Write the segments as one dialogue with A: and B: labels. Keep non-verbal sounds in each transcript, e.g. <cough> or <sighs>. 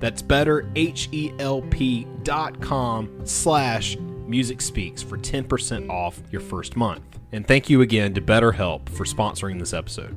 A: That's better, H-E-L-P slash music speaks for 10% off your first month. And thank you again to BetterHelp for sponsoring this episode.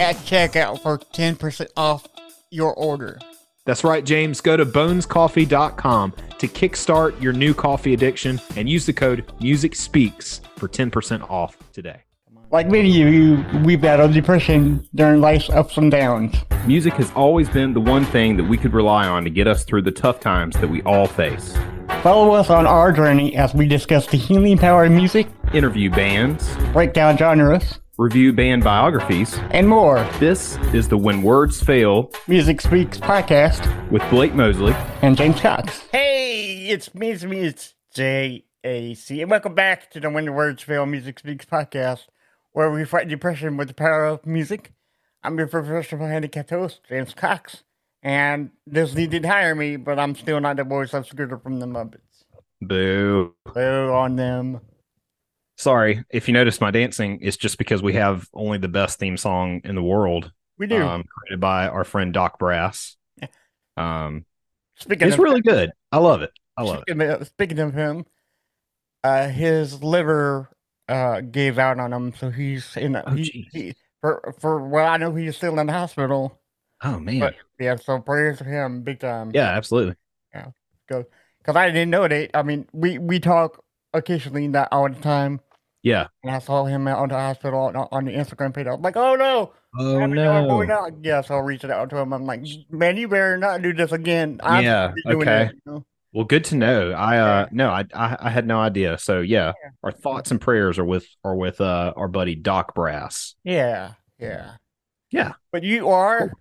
B: at checkout for 10% off your order.
A: That's right, James. Go to bonescoffee.com to kickstart your new coffee addiction and use the code Music Speaks for 10% off today.
B: Like many of you, we battled depression during life's ups and downs.
C: Music has always been the one thing that we could rely on to get us through the tough times that we all face.
B: Follow us on our journey as we discuss the healing power of music,
C: Interview bands,
B: break down genres,
C: review band biographies.
B: and more.
C: This is the When Words Fail
B: Music Speaks podcast
C: with Blake Mosley.
B: and James Cox. Hey, it's me, it's me, it's JAC, and welcome back to the When Words Fail Music Speaks podcast, where we fight depression with the power of music. I'm your professional handicapped host, James Cox, and Disney did hire me, but I'm still not the voice of Scooter from the Muppets.
C: Boo.
B: Boo on them.
C: Sorry, if you notice my dancing, it's just because we have only the best theme song in the world,
B: We do.
C: um, created by our friend Doc Brass. <laughs> Um,
B: speaking
C: it's really good. I love it. I love it.
B: speaking of, speaking of him, uh, his liver uh gave out on him, so he's in. A,
C: Oh,
B: he, he, for for what I know, he's still in the hospital.
C: Oh man,
B: But yeah, so prayers for him, big time.
C: yeah, absolutely. Yeah.
B: Because I didn't know that. I mean, we we talk occasionally, not all the time.
C: Yeah.
B: And I saw him out on the hospital on, on the Instagram page. I was like, oh no,
C: Oh
B: no. Out. Yeah, so I reached out to him. I'm like, man, you better not do this again. I'm
C: Yeah,
B: doing
C: okay.
B: this," you know?
C: Well, good to know. I uh no, I, I I had no idea. So yeah,
B: Yeah.
C: our thoughts and prayers are with are with uh our buddy Doc Brass.
B: Yeah, yeah,
C: Yeah.
B: But you are.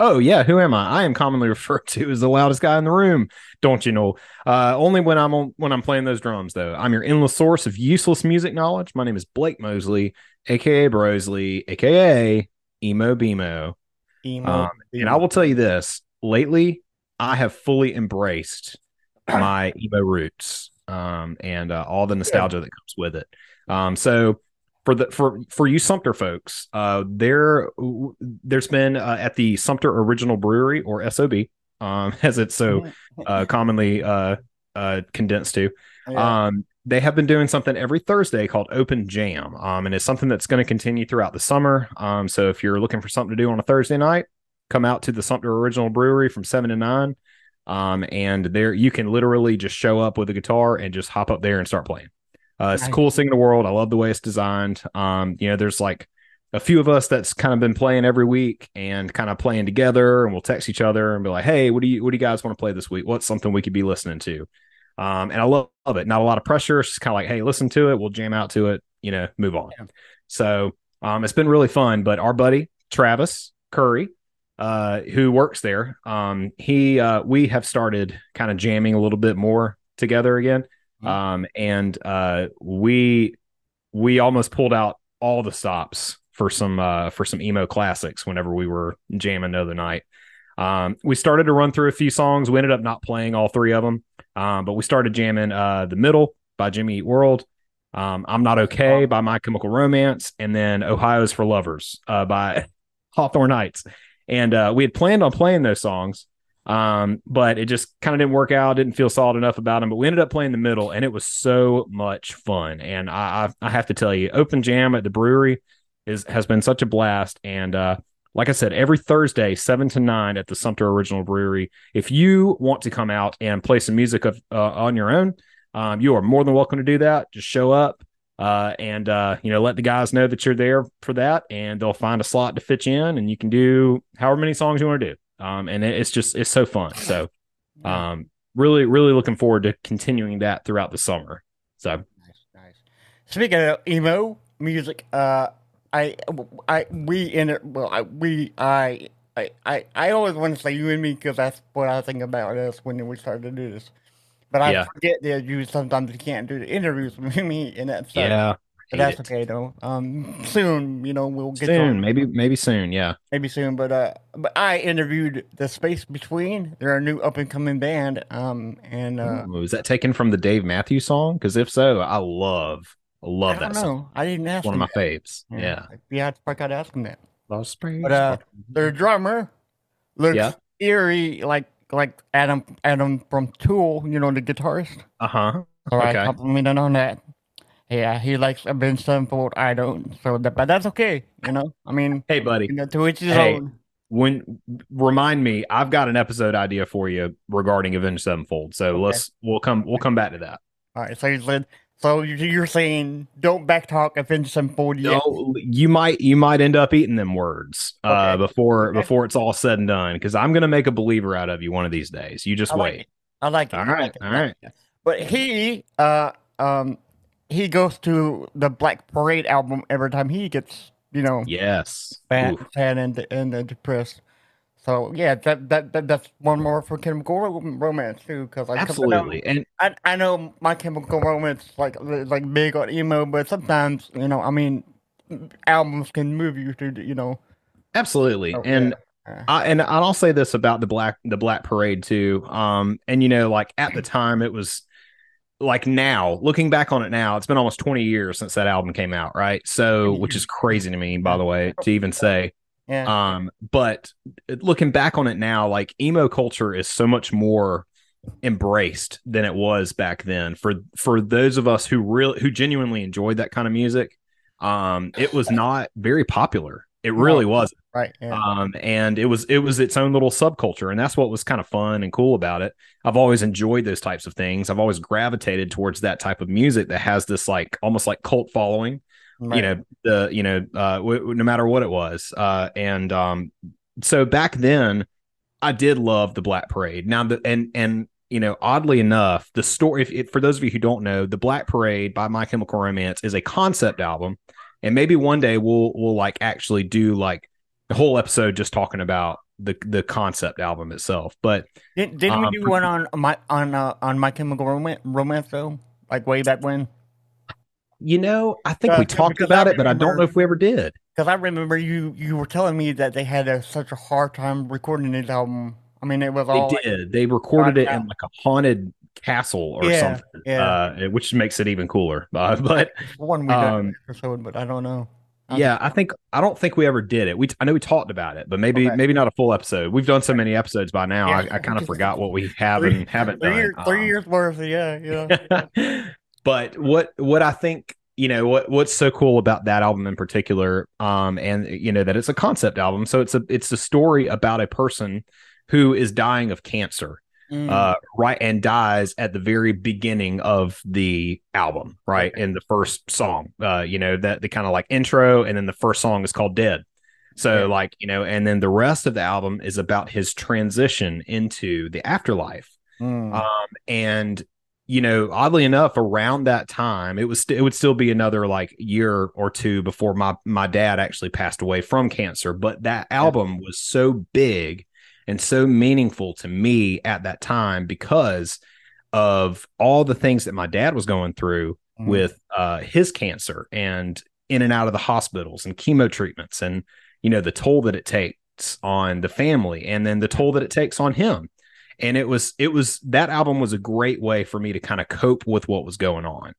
C: Oh yeah, who am I? I am commonly referred to as the loudest guy in the room. Don't you know? Uh, only when I'm on when I'm playing those drums, though. I'm your endless source of useless music knowledge. My name is Blake Mosley, aka Brosley, aka Emo Bemo.
B: Emo,
C: Um, and I will tell you this: lately, I have fully embraced <clears throat> my emo roots um, and uh, all the nostalgia that comes with it. Um, so for the for for you Sumter folks, uh, there there's been uh, at the Sumter Original Brewery or SOB, um, <laughs> as it's so uh, commonly uh, uh, condensed to.
B: Yeah.
C: Um, they have been doing something every Thursday called Open Jam, um, and it's something that's going to continue throughout the summer. Um, so if you're looking for something to do on a Thursday night, come out to the Sumter Original Brewery from seven to nine, um, and there you can literally just show up with a guitar and just hop up there and start playing. Uh, it's the coolest thing in the world. I love the way it's designed. Um, you know, there's like a few of us that's kind of been playing every week and kind of playing together, and we'll text each other and be like, "Hey, what do you what do you guys want to play this week? What's something we could be listening to?" Um, and I love, love it. Not a lot of pressure. It's just kind of like, hey, listen to it. We'll jam out to it. You know, move on.
B: Yeah.
C: So um, it's been really fun. But our buddy Travis Curry, uh, who works there, um, he uh, we have started kind of jamming a little bit more together again.
B: Mhm.
C: Um, and uh, we we almost pulled out all the stops for some uh, for some emo classics whenever we were jamming the other night. Um, we started to run through a few songs. We ended up not playing all three of them, um, but we started jamming uh, "The Middle" by Jimmy Eat World, um, "I'm Not Okay" by My Chemical Romance, and then "Ohio's for Lovers" uh, by <laughs> Hawthorne Heights. And uh, we had planned on playing those songs, um, but it just kind of didn't work out. Didn't feel solid enough about them. But we ended up playing the middle, and it was so much fun. And I, I, I have to tell you, open jam at the brewery is has been such a blast. And uh, like I said, every Thursday, seven to nine at the Sumter Original Brewery. If you want to come out and play some music of, uh, on your own, um, you are more than welcome to do that. Just show up. Uh, and uh, you know, let the guys know that you're there for that, and they'll find a slot to fit you in, and you can do however many songs you want to do. Um, and it's just it's so fun. So, um, really, really looking forward to continuing that throughout the summer. So,
B: Nice, nice. Speaking of emo music, uh, I, I, we in it. Well, I, we, I, I, I, I always want to say you and me because that's what I think about us when we started to do this. But I
C: Yeah.
B: forget that you sometimes you can't do the interviews with me and that stuff.
C: yeah,
B: but that's
C: it.
B: okay though. Um, soon, you know, we'll get
C: soon,
B: to
C: maybe maybe soon. Yeah,
B: maybe soon. But uh, but I interviewed the Space Between. They're a new up and coming band. Um, and uh,
C: Ooh, is that taken from the Dave Matthews song? Because if so, I love love
B: I
C: that
B: don't
C: song.
B: know. I didn't ask
C: One of my
B: that.
C: faves. Yeah.
B: yeah. I probably gotta ask him that.
C: Lost Space.
B: But uh, their drummer looks
C: Yeah.
B: eerie, like like Adam Adam from Tool, you know, the guitarist.
C: uh huh.
B: So I
C: Okay.
B: complimented on that. Yeah, he likes Avenged Sevenfold. I don't. So, that, but that's okay. You know, I mean,
C: Hey, buddy.
B: you know, to each his
C: Hey.
B: own.
C: When remind me, I've got an episode idea for you regarding Avenged Sevenfold. So
B: Okay.
C: let's we'll come we'll come back to that.
B: All right. So you said. So you- you're saying don't backtalk Avenged Sevenfold yet?
C: No, you might you might end up eating them words uh, before
B: Okay.
C: before it's all said and done. Because I'm gonna make a believer out of you one of these days. You just
B: I
C: wait.
B: it. I like it.
C: All right.
B: Like.
C: All right.
B: But he, uh, um, he goes to the Black Parade album every time he gets, you know,
C: Yes. Oof.
B: sad and and uh, depressed. So yeah, that, that that that's one more for Chemical Ro- Romance too, because like 'cause I know-
C: Absolutely. And
B: I, I know my Chemical Romance like like big on emo, but sometimes you know, I mean, albums can move you to you know.
C: absolutely.
B: Oh,
C: and
B: yeah.
C: I, and I'll say this about the black the black parade too. Um, and you know, like at the time, it was like now looking back on it now, it's been almost twenty years since that album came out, right? So, which is crazy to me, by the way, to even say.
B: Yeah,
C: Um, but looking back on it now, like emo culture is so much more embraced than it was back then. For for those of us who really who genuinely enjoyed that kind of music, um, it was not very popular. It really
B: No.
C: wasn't.
B: right. Yeah.
C: Um, and it was it was its own little subculture, and that's what was kind of fun and cool about it. I've always enjoyed those types of things. I've always gravitated towards that type of music that has this like almost like cult following you know the you know uh w- w- no matter what it was uh and um so back then i did love the black parade now the and and you know oddly enough the story if, if for those of you who don't know the black parade by my chemical romance is a concept album and maybe one day we'll we'll like actually do like the whole episode just talking about the the concept album itself but
B: Did, didn't
C: um,
B: we do one on my on uh, on my Chemical Romance, romance though? Like way back when?
C: you know i think
B: Uh,
C: we talked about it but i don't know if we ever did
B: Because I remember you you were telling me that they had a, such a hard time recording this album. I mean, it was
C: They
B: all like-
C: did. They recorded it
B: out.
C: in like a haunted castle or
B: Yeah,
C: something,
B: yeah.
C: uh, which makes it even cooler. <laughs> Uh, but
B: one we
C: um,
B: episode, but I don't know. I-
C: yeah, I think I don't think we ever did it. We I know we talked about it, but maybe
B: Okay.
C: maybe not a full episode. We've done so many episodes by now.
B: Yeah.
C: I, I kind of forgot what we <laughs> have
B: Three-
C: and haven't
B: Three
C: done.
B: years, three
C: Um,
B: years worth. Yeah, yeah. <laughs>
C: but what what I think you know what what's so cool about that album in particular um and you know that it's a concept album so it's a it's a story about a person who is dying of cancer
B: Mm,
C: uh right and dies at the very beginning of the album right in the first song uh you know that the kind of like intro and then the first song is called dead so
B: Yeah.
C: like you know and then the rest of the album is about his transition into the afterlife
B: mm.
C: um, and you know, oddly enough, around that time, it was st- it would still be another like year or two before my my dad actually passed away from cancer. But that album was so big and so meaningful to me at that time because of all the things that my dad was going through
B: Mhm.
C: with uh, his cancer and in and out of the hospitals and chemo treatments and you know the toll that it takes on the family and then the toll that it takes on him. And it was it was that album was a great way for me to kind of cope with what was going on.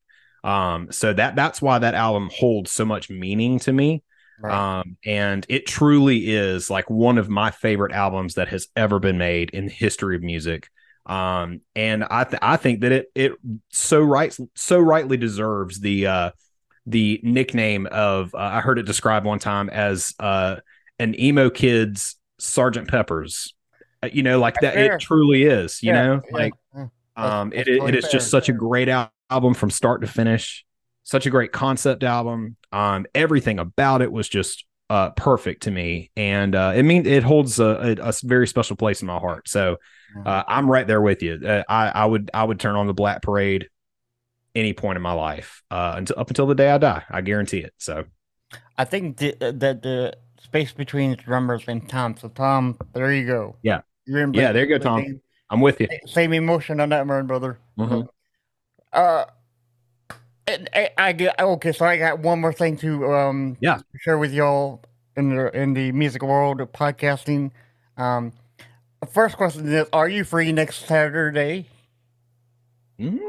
C: Um so that that's why that album holds so much meaning to me
B: Right.
C: um and it truly is like one of my favorite albums that has ever been made in the history of music um and i th- i think that it it so right so rightly deserves the uh the nickname of uh, i heard it described one time as uh an emo kid's sergeant peppers Uh, you know like that
B: Fair.
C: it truly is you
B: Yeah,
C: know
B: yeah,
C: like um,
B: That's
C: it, it
B: totally
C: is just such a great al- album from start to finish. Such a great concept album. Um, everything about it was just uh, perfect to me, and uh, it mean it holds a, a, a very special place in my heart. So uh, I'm right there with you. Uh, I, I would I would turn on the Black Parade any point in my life uh, until up until the day I die. I guarantee it. So
B: I think the, that the space between the drummers and Tom. So Tom, there you go.
C: Yeah. Yeah, there you go, Tom. I'm with you.
B: same emotion on that one, brother.
C: Mhm.
B: Uh, I, I get okay. So I got one more thing to um
C: Yeah.
B: share with y'all in the in the music world of podcasting. Um, first question is: Are you free next Saturday?
C: Mm,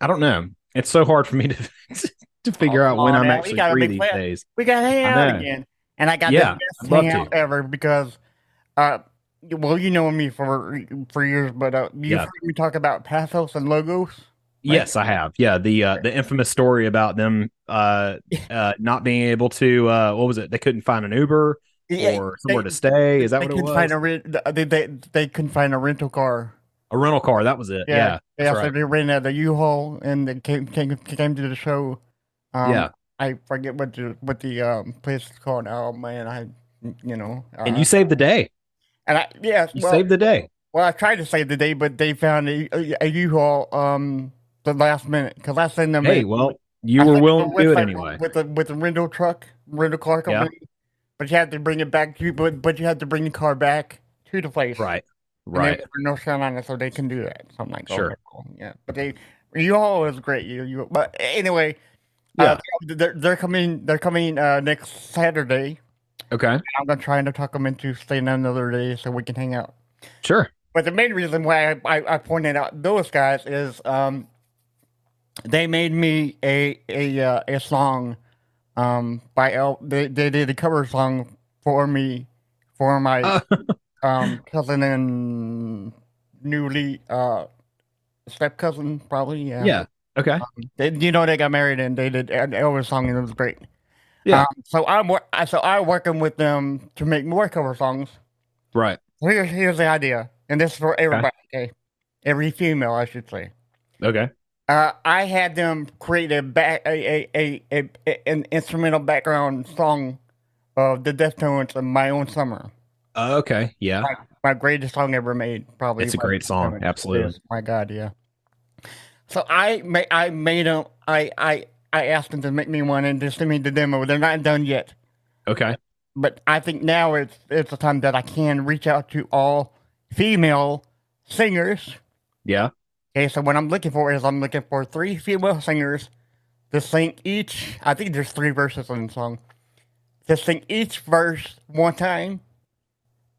C: I don't know. It's so hard for me to <laughs> to figure
B: Oh,
C: out when I'm
B: now.
C: Actually free these
B: plans.
C: days.
B: We got to hang out again, and I got
C: Yeah,
B: the best hangout ever because, uh, well, you know me for for years, but uh, you've
C: Yeah.
B: heard me talk about Pathos and logos.
C: Yes, I have. Yeah, the uh, the infamous story about them uh, <laughs> uh, not being able to uh, what was it? They couldn't find an Uber
B: Yeah,
C: or somewhere
B: they-
C: to stay. Is that what it was?
B: find a rent. They, they they couldn't find a rental car.
C: a rental car. That was it. Yeah,
B: Yeah, yeah. So
C: right.
B: they rented at the U-Haul and they came came, came to the show. Um,
C: Yeah.
B: I forget what the what the um, place is called. Oh man, I you know.
C: and
B: uh,
C: you saved the day.
B: and I yeah.
C: You
B: well,
C: saved the day.
B: Well, I tried to save the day, but they found a, a, a U-Haul um the last minute because I sent them.
C: Hey, well, you
B: I
C: were willing to do it anyway.
B: with the with the rental truck, rental car
C: Yeah.
B: But you had to bring it back to but but you had to bring the car back to the place.
C: Right. Right.
B: North Carolina, so they can do that. So I'm like, oh,
C: Sure.
B: yeah. But they U-Haul is great. You you. But anyway,
C: Yeah.
B: uh, they're they're coming they're coming uh next Saturday.
C: Okay.
B: I'm gonna try to talk them into staying another day so we can hang out.
C: Sure.
B: But the main reason why I, I, I pointed out those guys is um, they made me a a uh, a song um, by El. They, they did a cover song for me for my
C: Uh, <laughs>
B: um, cousin and newly uh, step cousin probably yeah
C: yeah. Okay.
B: They, you know they got married and they did an Elvis song and it was great.
C: Yeah.
B: Um, so I'm I- so I'm working with them to make more cover songs.
C: Right.
B: Here's here's the idea, and this is for everybody. Okay, every female, I should say.
C: Okay.
B: Uh, I had them create a back a, a, a, a, an instrumental background song of the Deftones of "My Own Summer,"
C: Uh, okay. Yeah.
B: my greatest song ever made. Probably,
C: It's a great song. Absolutely.
B: My God, yeah. So I made I made them. I I I asked them to make me one and just send me the demo. They're not done yet.
C: Okay.
B: but I think now it's it's a time that I can reach out to all female singers.
C: Yeah.
B: Okay, so what I'm looking for is I'm looking for three female singers to sing each. I think there's three verses in the song. To sing each verse one time,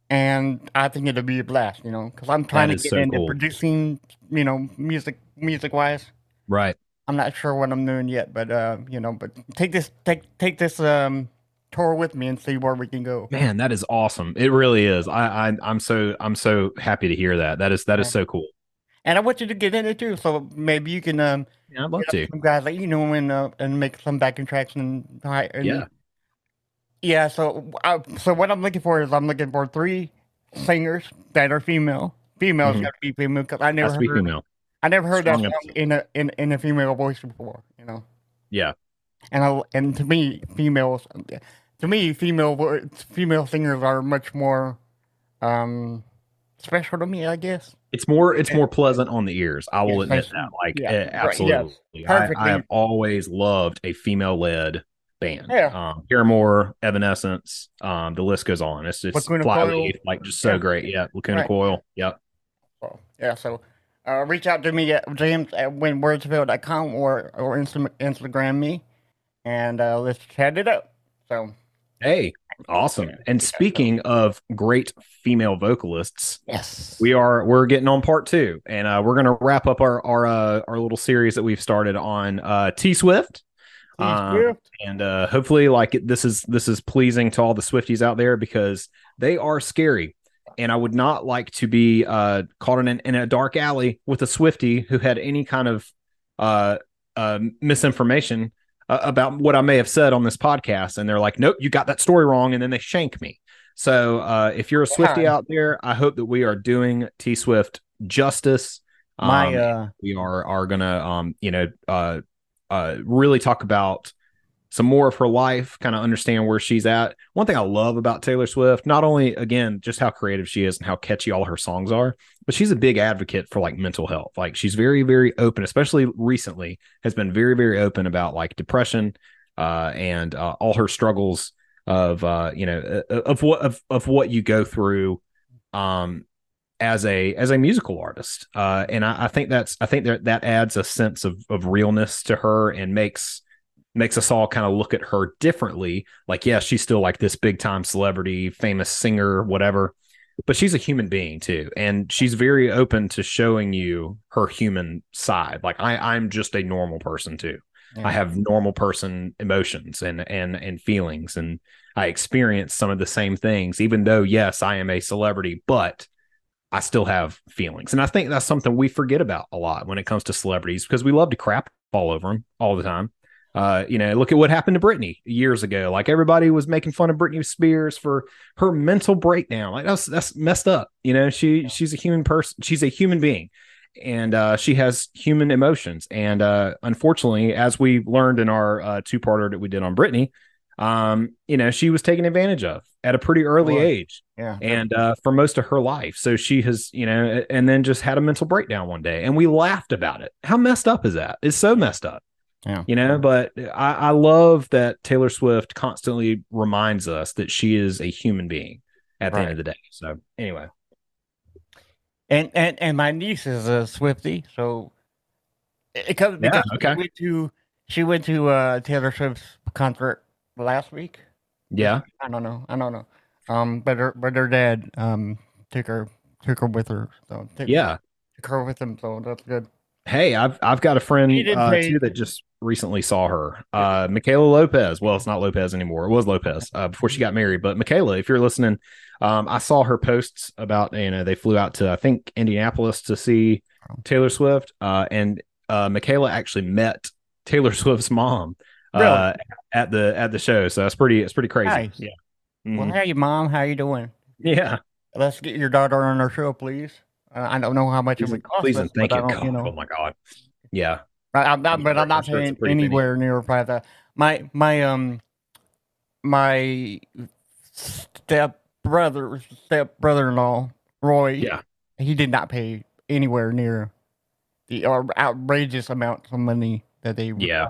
B: and I think it'll be a blast. You know, because I'm trying to get
C: so
B: into
C: cool.
B: producing. You know, music music wise.
C: Right.
B: I'm not sure what I'm doing yet, but uh, you know, but take this take take this um tour with me and see where we can go.
C: Man, that is awesome. It really is. I, I I'm so I'm so happy to hear that. That is that is so cool.
B: And I want you to get in it too, so maybe you can um
C: Yeah, I'd love to.
B: some guys like you know and uh, and make some backing tracks and, and
C: Yeah.
B: yeah. So uh, so what I'm looking for is I'm looking for three singers that are female. Females
C: Mhm.
B: got to be female because I never heard
C: female.
B: I never heard that
C: Strong
B: song in a in in a female voice before. You know.
C: Yeah.
B: And I, and to me, females, to me, female female singers are much more um, special to me, I guess.
C: It's more it's more pleasant on the ears. I will admit that. Like
B: Yeah,
C: eh, absolutely. I, I, have always loved a female led band.
B: Yeah.
C: Um Paramore, Evanescence, um, the list goes on. It's it's
B: Lacuna
C: Flyleaf, like just so
B: Yeah.
C: great. Yeah, Lacuna
B: Right.
C: Coil. Yep.
B: So, yeah, so uh, reach out to me at james at whenwordsfail.com or, or Insta- Instagram me and uh, let's chat it up. So,
C: Hey, awesome. And speaking of great female vocalists,
B: yes.
C: we are we're getting on part two, and uh, we're gonna wrap up our our uh, our little series that we've started on uh, T Swift. Um, and uh, hopefully, like this is this is pleasing to all the Swifties out there because they are scary, and I would not like to be uh, caught in, an, in a dark alley with a Swifty who had any kind of uh, uh, misinformation uh, about what I may have said on this podcast, and they're like, "Nope, you got that story wrong," and then they shank me. So, uh, if you're a Swifty
B: Yeah.
C: out there, I hope that we are doing T Swift justice.
B: My,
C: Um,
B: uh,
C: we are are gonna um you know uh uh really talk about some more of her life kind of understand where she's at one thing i love about taylor swift not only again just how creative she is and how catchy all her songs are but she's a big advocate for like mental health. Like she's very very open especially recently has been very very open about like depression uh and uh, all her struggles of uh you know uh, of what of, of what you go through um as a as a musical artist. Uh and I, I think that's i think that that adds a sense of of realness to her and makes makes us all kind of look at her differently. Like yeah she's still like this big time celebrity famous singer whatever but she's a human being too and she's very open to showing you her human side like i i'm just a normal person too
B: Yeah.
C: i have normal person emotions and and and feelings and i experience some of the same things even though yes i am a celebrity but I still have feelings. And I think that's something we forget about a lot when it comes to celebrities because we love to crap all over them all the time. Uh, you know, look at what happened to Britney years ago. Like everybody was making fun of Britney Spears for her mental breakdown. Like that's that's messed up. You know, she she's a human person. She's a human being, and uh, she has human emotions. And uh, unfortunately, as we learned in our uh, two parter that we did on Britney, um, you know, she was taken advantage of at a pretty early
B: Boy.
C: age
B: yeah.
C: and uh, for most of her life. So she has, you know, and then just had a mental breakdown one day, and we laughed about it. How messed up is that? It's so messed up.
B: Yeah.
C: You know, but I, I love that Taylor Swift constantly reminds us that she is a human being at the end of the day. So anyway,
B: And, and and my niece is a Swifty, so it comes
C: Yeah,
B: because
C: okay.
B: she went to she went to uh, Taylor Swift's concert last week.
C: yeah,
B: I don't know. I don't know. Um, but her but her dad um took her took her with her. So took,
C: yeah.
B: took her with him. So that's good.
C: Hey, I've I've got a friend uh,
B: pay-
C: too that just recently saw her. Uh, Michaela Lopez. Well, it's not Lopez anymore. It was Lopez uh, before she got married. But Michaela, if you're listening, um, I saw her posts about you know they flew out to I think Indianapolis to see Taylor Swift. Uh, and uh, Michaela actually met Taylor <laughs> Swift's mom uh, at the at the show. So that's pretty it's pretty crazy.
B: Nice.
C: Yeah.
B: Well,
C: Mhm.
B: hey, mom, how you doing?
C: yeah.
B: Let's get your daughter on our show, please. Uh, I don't know how much it
C: Please,
B: would cost
C: please
B: us,
C: and thank you.
B: I you know,
C: Oh my god. Yeah.
B: I, I'm not, but I'm not
C: I'm sure it's a
B: paying anywhere near price that. My my um my step brother step brother in law Roy.
C: Yeah.
B: he did not pay anywhere near the outrageous amounts of money that they.
C: Yeah.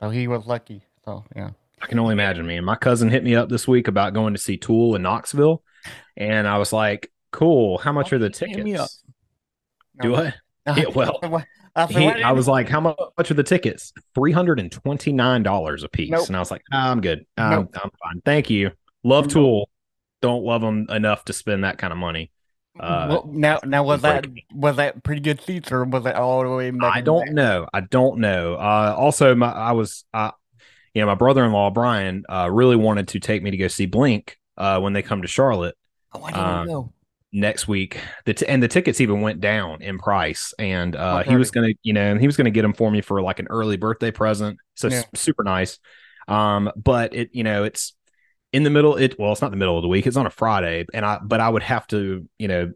B: So he was lucky. So yeah.
C: I can only imagine, man. My cousin hit me up this week about going to see Tool in Knoxville, and I was like, "Cool. How much are the
B: didn't hit me up?
C: tickets?" Do I? Yeah, well, <laughs>
B: I,
C: He, I was like, "How much are the tickets?" Three hundred and twenty nine dollars a piece,
B: Nope.
C: and I was like, "Ah, "I'm good. I'm,
B: Nope.
C: I'm fine. Thank you. Love
B: Nope.
C: Tool. Don't love them enough to spend that kind of money." Uh,
B: well, now, now was that
C: break.
B: was that pretty good seats or was it all the way? back
C: I don't
B: back?
C: know. I don't know. Uh, also, my I was, uh, you know, my brother in law Brian uh, really wanted to take me to go see Blink uh, when they come to Charlotte.
B: Oh, I didn't
C: Um,
B: know.
C: Next week. The t- and the tickets even went down in price, and uh,
B: I've
C: he was gonna, you know, he was gonna get them for me for like an early birthday present. So
B: Yeah.
C: super nice. Um, but it, you know, it's in the middle. It well, it's not the middle of the week. It's on a Friday, and I, but I would have to, you know,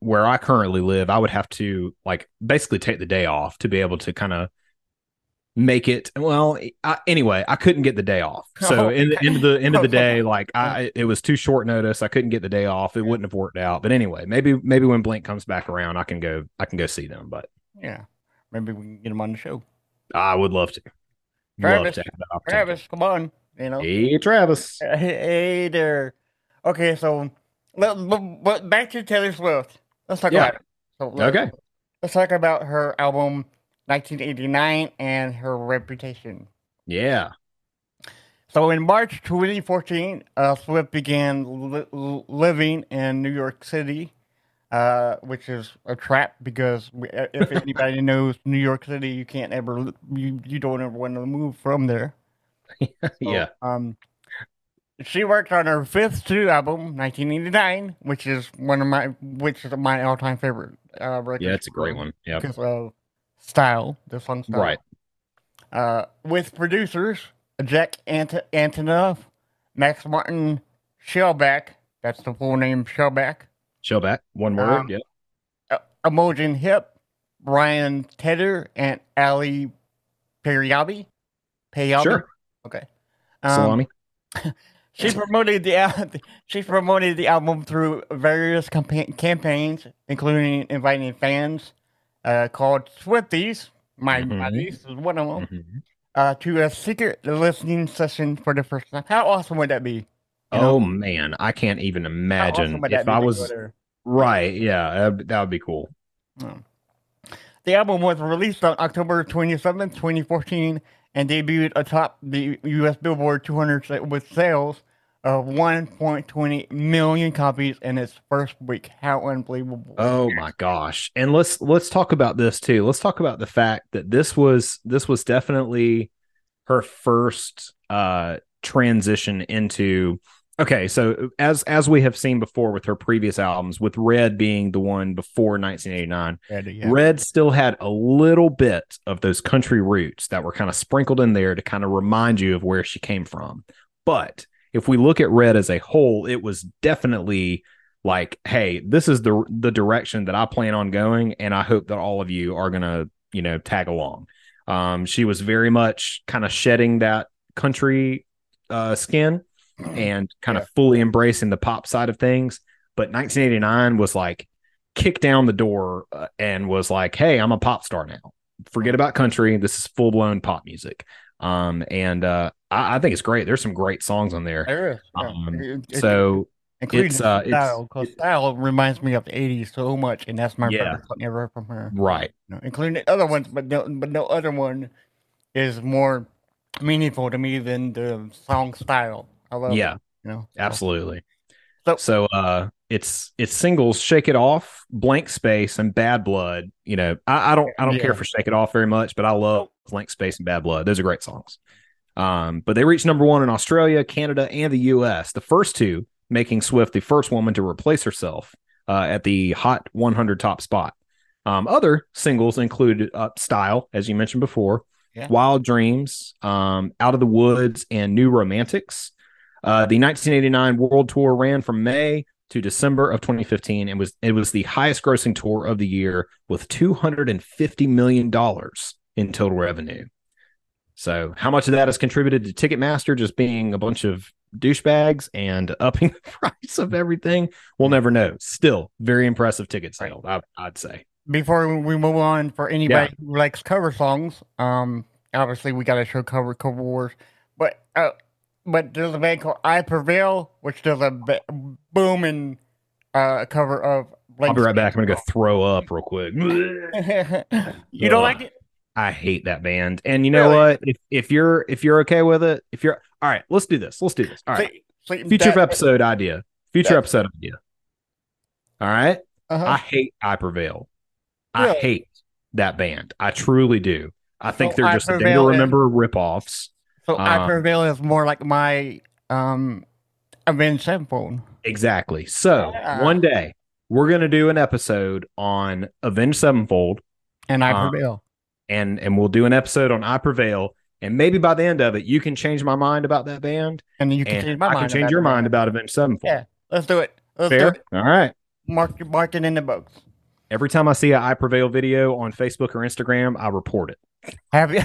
C: where I currently live, I would have to like basically take the day off to be able to kind of make it well I, anyway i couldn't get the day off <laughs> so
B: Oh,
C: in the end of the end of the day like i it was too short notice i couldn't get the day off it wouldn't have worked out but anyway maybe maybe when blink comes back around i can go i can go see them but
B: Yeah. Maybe we can get them on the show.
C: i would love to love
B: Travis,
C: to have.
B: Travis, come on. You know.
C: hey travis uh,
B: Hey, hey there. Okay, so let, but, but back to Taylor Swift. Let's talk
C: Yeah.
B: about it. So let,
C: Okay.
B: Let's talk about her album 1989 and her reputation.
C: yeah
B: So in March 2014, uh, Swift began li- li- living in New York City, uh, which is a trap because we, uh, if <laughs> anybody knows New York City, you can't ever you, you don't ever want to move from there. <laughs> So,
C: yeah
B: Um, she worked on her fifth studio album, 1989, which is one of my which is my all time favorite uh, record.
C: yeah it's a great one yeah
B: because style, the song style.
C: right
B: Uh, with producers Jack Ant- Antonoff, Max Martin Shellback, that's the full name Shellback,
C: Shellback, one word
B: Um,
C: yeah
B: uh, Imogen Heap, Brian Tedder, and Ali Periabi. Payabi?
C: Sure.
B: Okay. Um,
C: salami <laughs>
B: She promoted the al- <laughs> she promoted the album through various campa- campaigns, including inviting fans uh, called Swifties. My, my
C: Mhm.
B: niece is one of them.
C: Mhm.
B: Uh, to a secret listening session for the first time. How awesome would that be? You know?
C: oh man i can't even imagine
B: awesome
C: if i was right yeah that, that would be cool
B: The album was released on October 27th, 2014, and debuted atop the U.S. Billboard 200 with sales of 1.20 million copies in its first week. How unbelievable!
C: Oh my gosh. And let's let's talk about this too. Let's talk about the fact that this was this was definitely her first uh transition into okay, so as as we have seen before with her previous albums with Red being the one before 1989,
B: Yeah, yeah.
C: Red still had a little bit of those country roots that were kind of sprinkled in there to kind of remind you of where she came from. But if we look at Red as a whole, it was definitely like, hey, this is the the direction that I plan on going, and I hope that all of you are gonna, you know, tag along. Um, she was very much kind of shedding that country uh, skin <clears throat> and kind of fully embracing the pop side of things. But 1989 was like kicked down the door uh, and was like, "Hey, I'm a pop star now. Forget about country. This is full blown pop music." Um, and uh, I, I think it's great. There's some great songs on there.
B: There is.
C: Um,
B: It- it-
C: so
B: including
C: it's, uh,
B: style, because style reminds me of the '80s so much, and that's my
C: Yeah.
B: favorite song ever from her.
C: right,
B: You know, including the other ones, but no, but no other one is more meaningful to me than the song style. I love
C: yeah,
B: it. You know,
C: absolutely.
B: So-
C: So, uh, it's it's singles, "Shake It Off," "Blank Space," and "Bad Blood." You know, I, I don't I don't
B: Yeah.
C: care for "Shake It Off" very much, but I love "Blank Space" and "Bad Blood." Those are great songs. Um, but they reached number one in Australia, Canada, and the U.S. The first two making Swift the first woman to replace herself uh, at the Hot 100 top spot. Um, other singles included uh, "Style," as you mentioned before,
B: Yeah.
C: "Wild Dreams," um, "Out of the Woods," and "New Romantics." Uh, the 1989 World Tour ran from May to December of 2015 and was it was the highest grossing tour of the year with 250 million dollars in total revenue. So, how much of that has contributed to Ticketmaster just being a bunch of douchebags and upping <laughs> the price of everything? We'll never know. Still, very impressive ticket sales, I, I'd say.
B: Before we move on, for anybody who likes cover songs, um, obviously we got to show cover cover wars, but uh, but there's a band called I Prevail, which does a ba- booming uh cover of.
C: I'll be right back. I'm gonna go throw up real quick. <laughs> <laughs>
B: you don't like it?
C: I hate that band. And you know
B: Really?
C: what? If if you're if you're okay with it, if you're all right, let's do this. Let's do this. All right.
B: See- see,
C: Future
B: that-
C: episode idea. Future
B: that-
C: episode idea. All right.
B: uh-huh.
C: I hate I Prevail. I hate that band. I truly do. I think
B: So
C: they're
B: I
C: just a day to
B: Prevail is-
C: remember ripoffs.
B: So I
C: Uh,
B: Prevail is more like my um Avenged Sevenfold.
C: Exactly. So
B: Yeah.
C: one day we're gonna do an episode on Avenged Sevenfold,
B: And I
C: Uh,
B: Prevail.
C: And and we'll do an episode on I Prevail. And maybe by the end of it, you can change my mind about that band,
B: And then you can
C: and
B: change my
C: I
B: mind.
C: can change
B: about
C: your mind about Avenged Sevenfold.
B: Yeah. Let's do it. Let's do
C: Fair.
B: it.
C: All right.
B: Mark mark it in the books.
C: Every time I see a I Prevail video on Facebook or Instagram, I report it.
B: Have you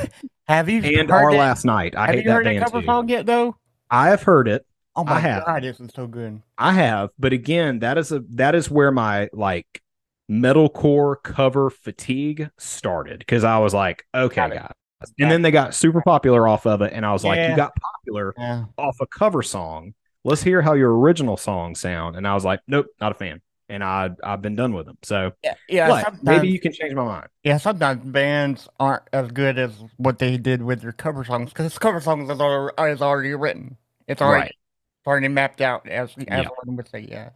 B: have you
C: and
B: heard
C: Our
B: that,
C: Last Night. I
B: have
C: hate
B: you
C: that
B: heard that
C: band
B: cover
C: too.
B: song yet though?
C: I have heard it.
B: Oh my
C: I have.
B: god, this is so good.
C: I have, but again, that is a that is where my like metalcore cover fatigue started because I was like, okay, guys. And then they got super popular off of it, and I was like,
B: Yeah.
C: you got popular
B: Yeah.
C: off a cover song. Let's hear how your original songs sound. And I was like, nope, not a fan. And I I've been done with them. So
B: Yeah, yeah.
C: maybe you can change my mind.
B: yeah, sometimes bands aren't as good as what they did with their cover songs because cover songs is already, is already written. It's already
C: Right.
B: it's already mapped out as as
C: Yeah.
B: one would say. Yeah.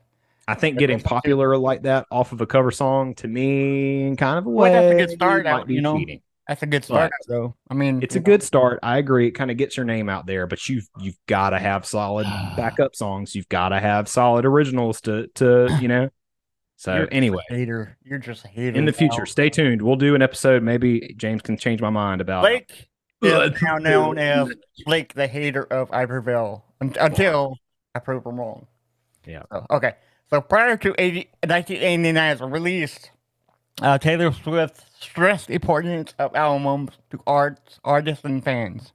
C: I think getting
B: what I'm saying.
C: popular like that off of a cover song to me, in kind of a
B: Well,
C: way,
B: that's a good start out, you know?
C: cheating.
B: That's a good start, though. I mean,
C: It's a
B: know,
C: good start. I agree. It kind of gets your name out there, but you've you've got to have solid <sighs> backup songs. You've got to have solid originals to to <sighs> you know. So
B: You're just a
C: anyway,
B: hater. You're just a hater.
C: in the
B: now.
C: future, stay tuned. We'll do an episode. Maybe James can change my mind about.
B: Blake now known as Blake, the hater of I Prevail, un- until I prove him wrong.
C: Yeah.
B: So, okay. So prior to 80, 1989's release, uh, Taylor Swift stressed the importance of albums to arts, artists, and fans.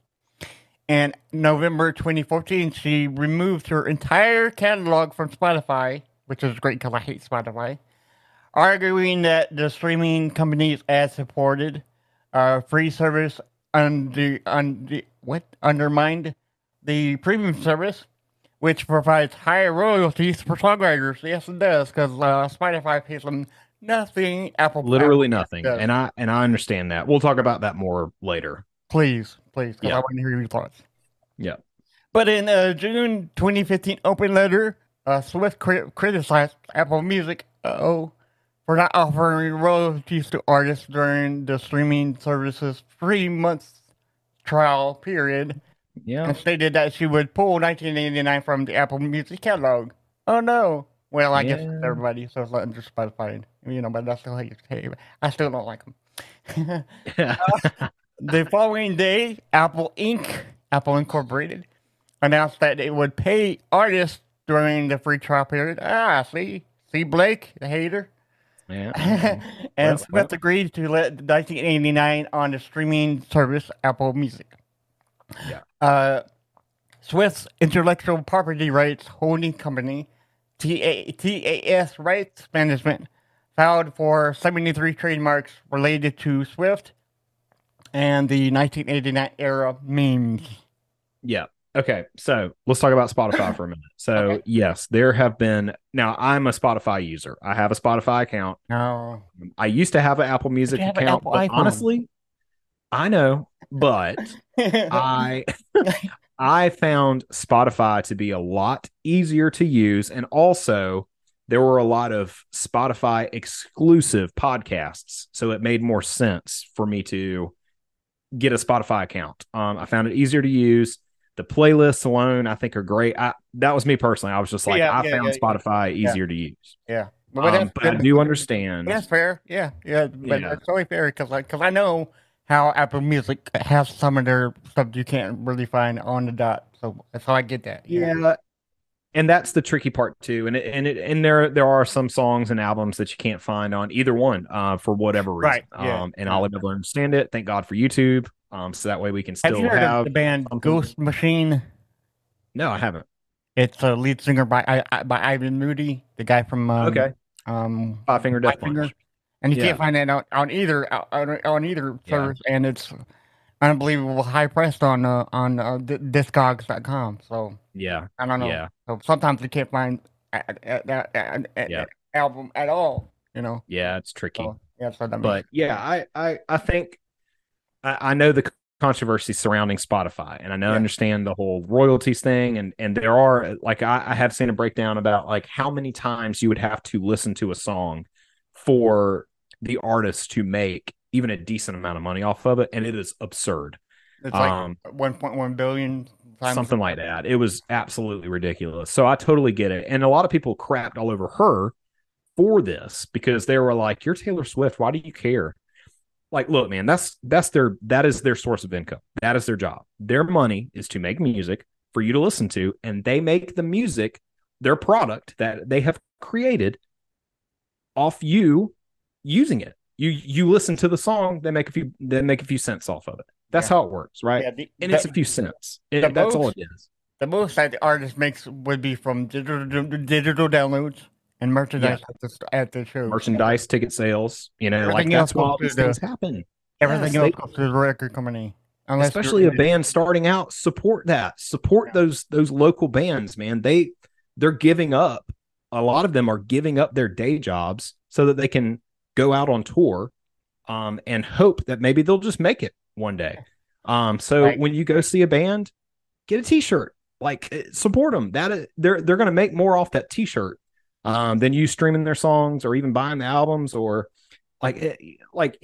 B: In November 2014, she removed her entire catalog from Spotify, which is great because I hate Spotify, arguing that the streaming company's ad-supported uh, free service under, under, what, undermined the premium service, which provides higher royalties for songwriters. Yes, it does, because uh, Spotify pays them nothing. Apple
C: Literally
B: Apple
C: nothing,
B: does.
C: and I and I understand that. We'll talk about that more later.
B: Please, please, because
C: Yeah.
B: I want to hear your thoughts.
C: Yeah.
B: But in a June 2015 open letter, uh, Swift cri- criticized Apple Music oh for not offering royalties to artists during the streaming service's three month trial period
C: Yeah,
B: and stated that she would pull 1989 from the Apple Music catalog. Oh no! Well, I guess
C: Yeah.
B: it's everybody, so it's under Spotify, you know. But I still hate, hey, I still don't like them. <laughs> the following day, Apple Inc., Apple Incorporated, announced that it would pay artists during the free trial period. Ah, see, see, Blake, the hater,
C: yeah. <laughs>
B: and
C: Well,
B: Swift
C: well.
B: agreed to let 1989 on the streaming service Apple Music.
C: Yeah.
B: Uh, Swift's intellectual property rights holding company, TA, TAS Rights Management, filed for 73 trademarks related to Swift and the 1989 era memes.
C: Yeah. Okay. So let's talk about Spotify for a minute. <laughs> So,
B: Okay.
C: yes, there have been. Now, I'm a Spotify user. I have a Spotify account.
B: Oh,
C: I used to have an Apple Music
B: you have an
C: account.
B: Apple
C: but honestly, I know, but <laughs> I <laughs> I found Spotify to be a lot easier to use and also there were a lot of Spotify exclusive podcasts so it made more sense for me to get a Spotify account. Um, I found it easier to use. The playlists alone I think are great. I that was me personally. I was just like
B: Yeah,
C: I
B: yeah,
C: found
B: yeah.
C: Spotify easier to use.
B: yeah.
C: Um,
B: that's-
C: but I do <laughs> understand.
B: That's fair. Yeah, yeah, but
C: Yeah.
B: that's totally fair because because I know how Apple Music has some of their stuff you can't really find on the dot. So so I get that.
C: Yeah. And that's the tricky part too. And it, and it, and there there are some songs and albums that you can't find on either one uh, for whatever reason.
B: Right, yeah.
C: Um, and I'll never understand it. Thank God for YouTube. Um, so that way we can
B: Have
C: still have.
B: of the band
C: something-
B: Ghost Machine?
C: No, I haven't.
B: It's a lead singer by I, I- by Ivan Moody, the guy from um,
C: okay.
B: um
C: Five Finger Death
B: Five Finger. And you
C: Yeah.
B: can't find that on, on either on, on either
C: Yeah.
B: service, and it's unbelievable high priced on uh, on uh, di- Discogs.com. So
C: Yeah.
B: I don't know.
C: Yeah.
B: So sometimes you can't find a-
C: Yeah.
B: album at all. You know.
C: Yeah. It's tricky.
B: So, yeah, so that
C: but yeah, I I I think I, I know the controversy surrounding Spotify, and I know
B: Yeah.
C: understand the whole royalties thing, and and there are like I, I have seen a breakdown about like how many times you would have to listen to a song for the artist to make even a decent amount of money off of it, and it is absurd.
B: it's like
C: um,
B: 1.1 billion times.
C: something like that. It was absolutely ridiculous. So I totally get it. And a lot of people crapped all over her for this because they were like, "You're Taylor Swift. Why do you care?" Like, look, man, that's that's their that is their source of income. That is their job. Their money is to make music for you to listen to, and they make the music their product that they have created off you using it. You you listen to the song, they make a few they make a few cents off of it. That's
B: Yeah.
C: how it works, right?
B: Yeah, the,
C: and
B: the,
C: it's a few cents. It- that's all it is.
B: the most that the artist makes would be from digital digital downloads and merchandise at the at the show.
C: Merchandise, ticket sales, you know, like that's why all these things happen.
B: Everything
C: Yes,
B: else
C: they-
B: goes to the record company. Unless
C: especially a band starting out support that support
B: Yeah.
C: those those local bands man they they're giving up a lot of them are giving up their day jobs so that they can go out on tour um and hope that maybe they'll just make it one day um so
B: Right.
C: when you go see a band get a t-shirt like eh, support them that is, they're they're going to make more off that t-shirt um than you streaming their songs or even buying the albums or like eh, like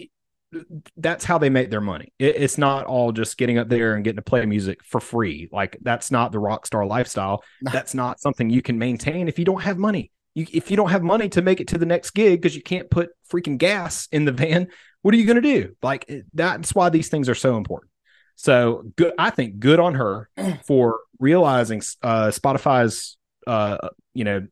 C: that's how they make their money. It, it's not all just getting up there and getting to play music for free. Like that's not the rock star lifestyle. That's not something you can maintain if you don't have money. You, if you don't have money to make it to the next gig because you can't put freaking gas in the <laughs> van, what are you going to do? Like that's why these things are so important. So good. I think good on her <clears throat> for realizing uh, Spotify's, uh, you know,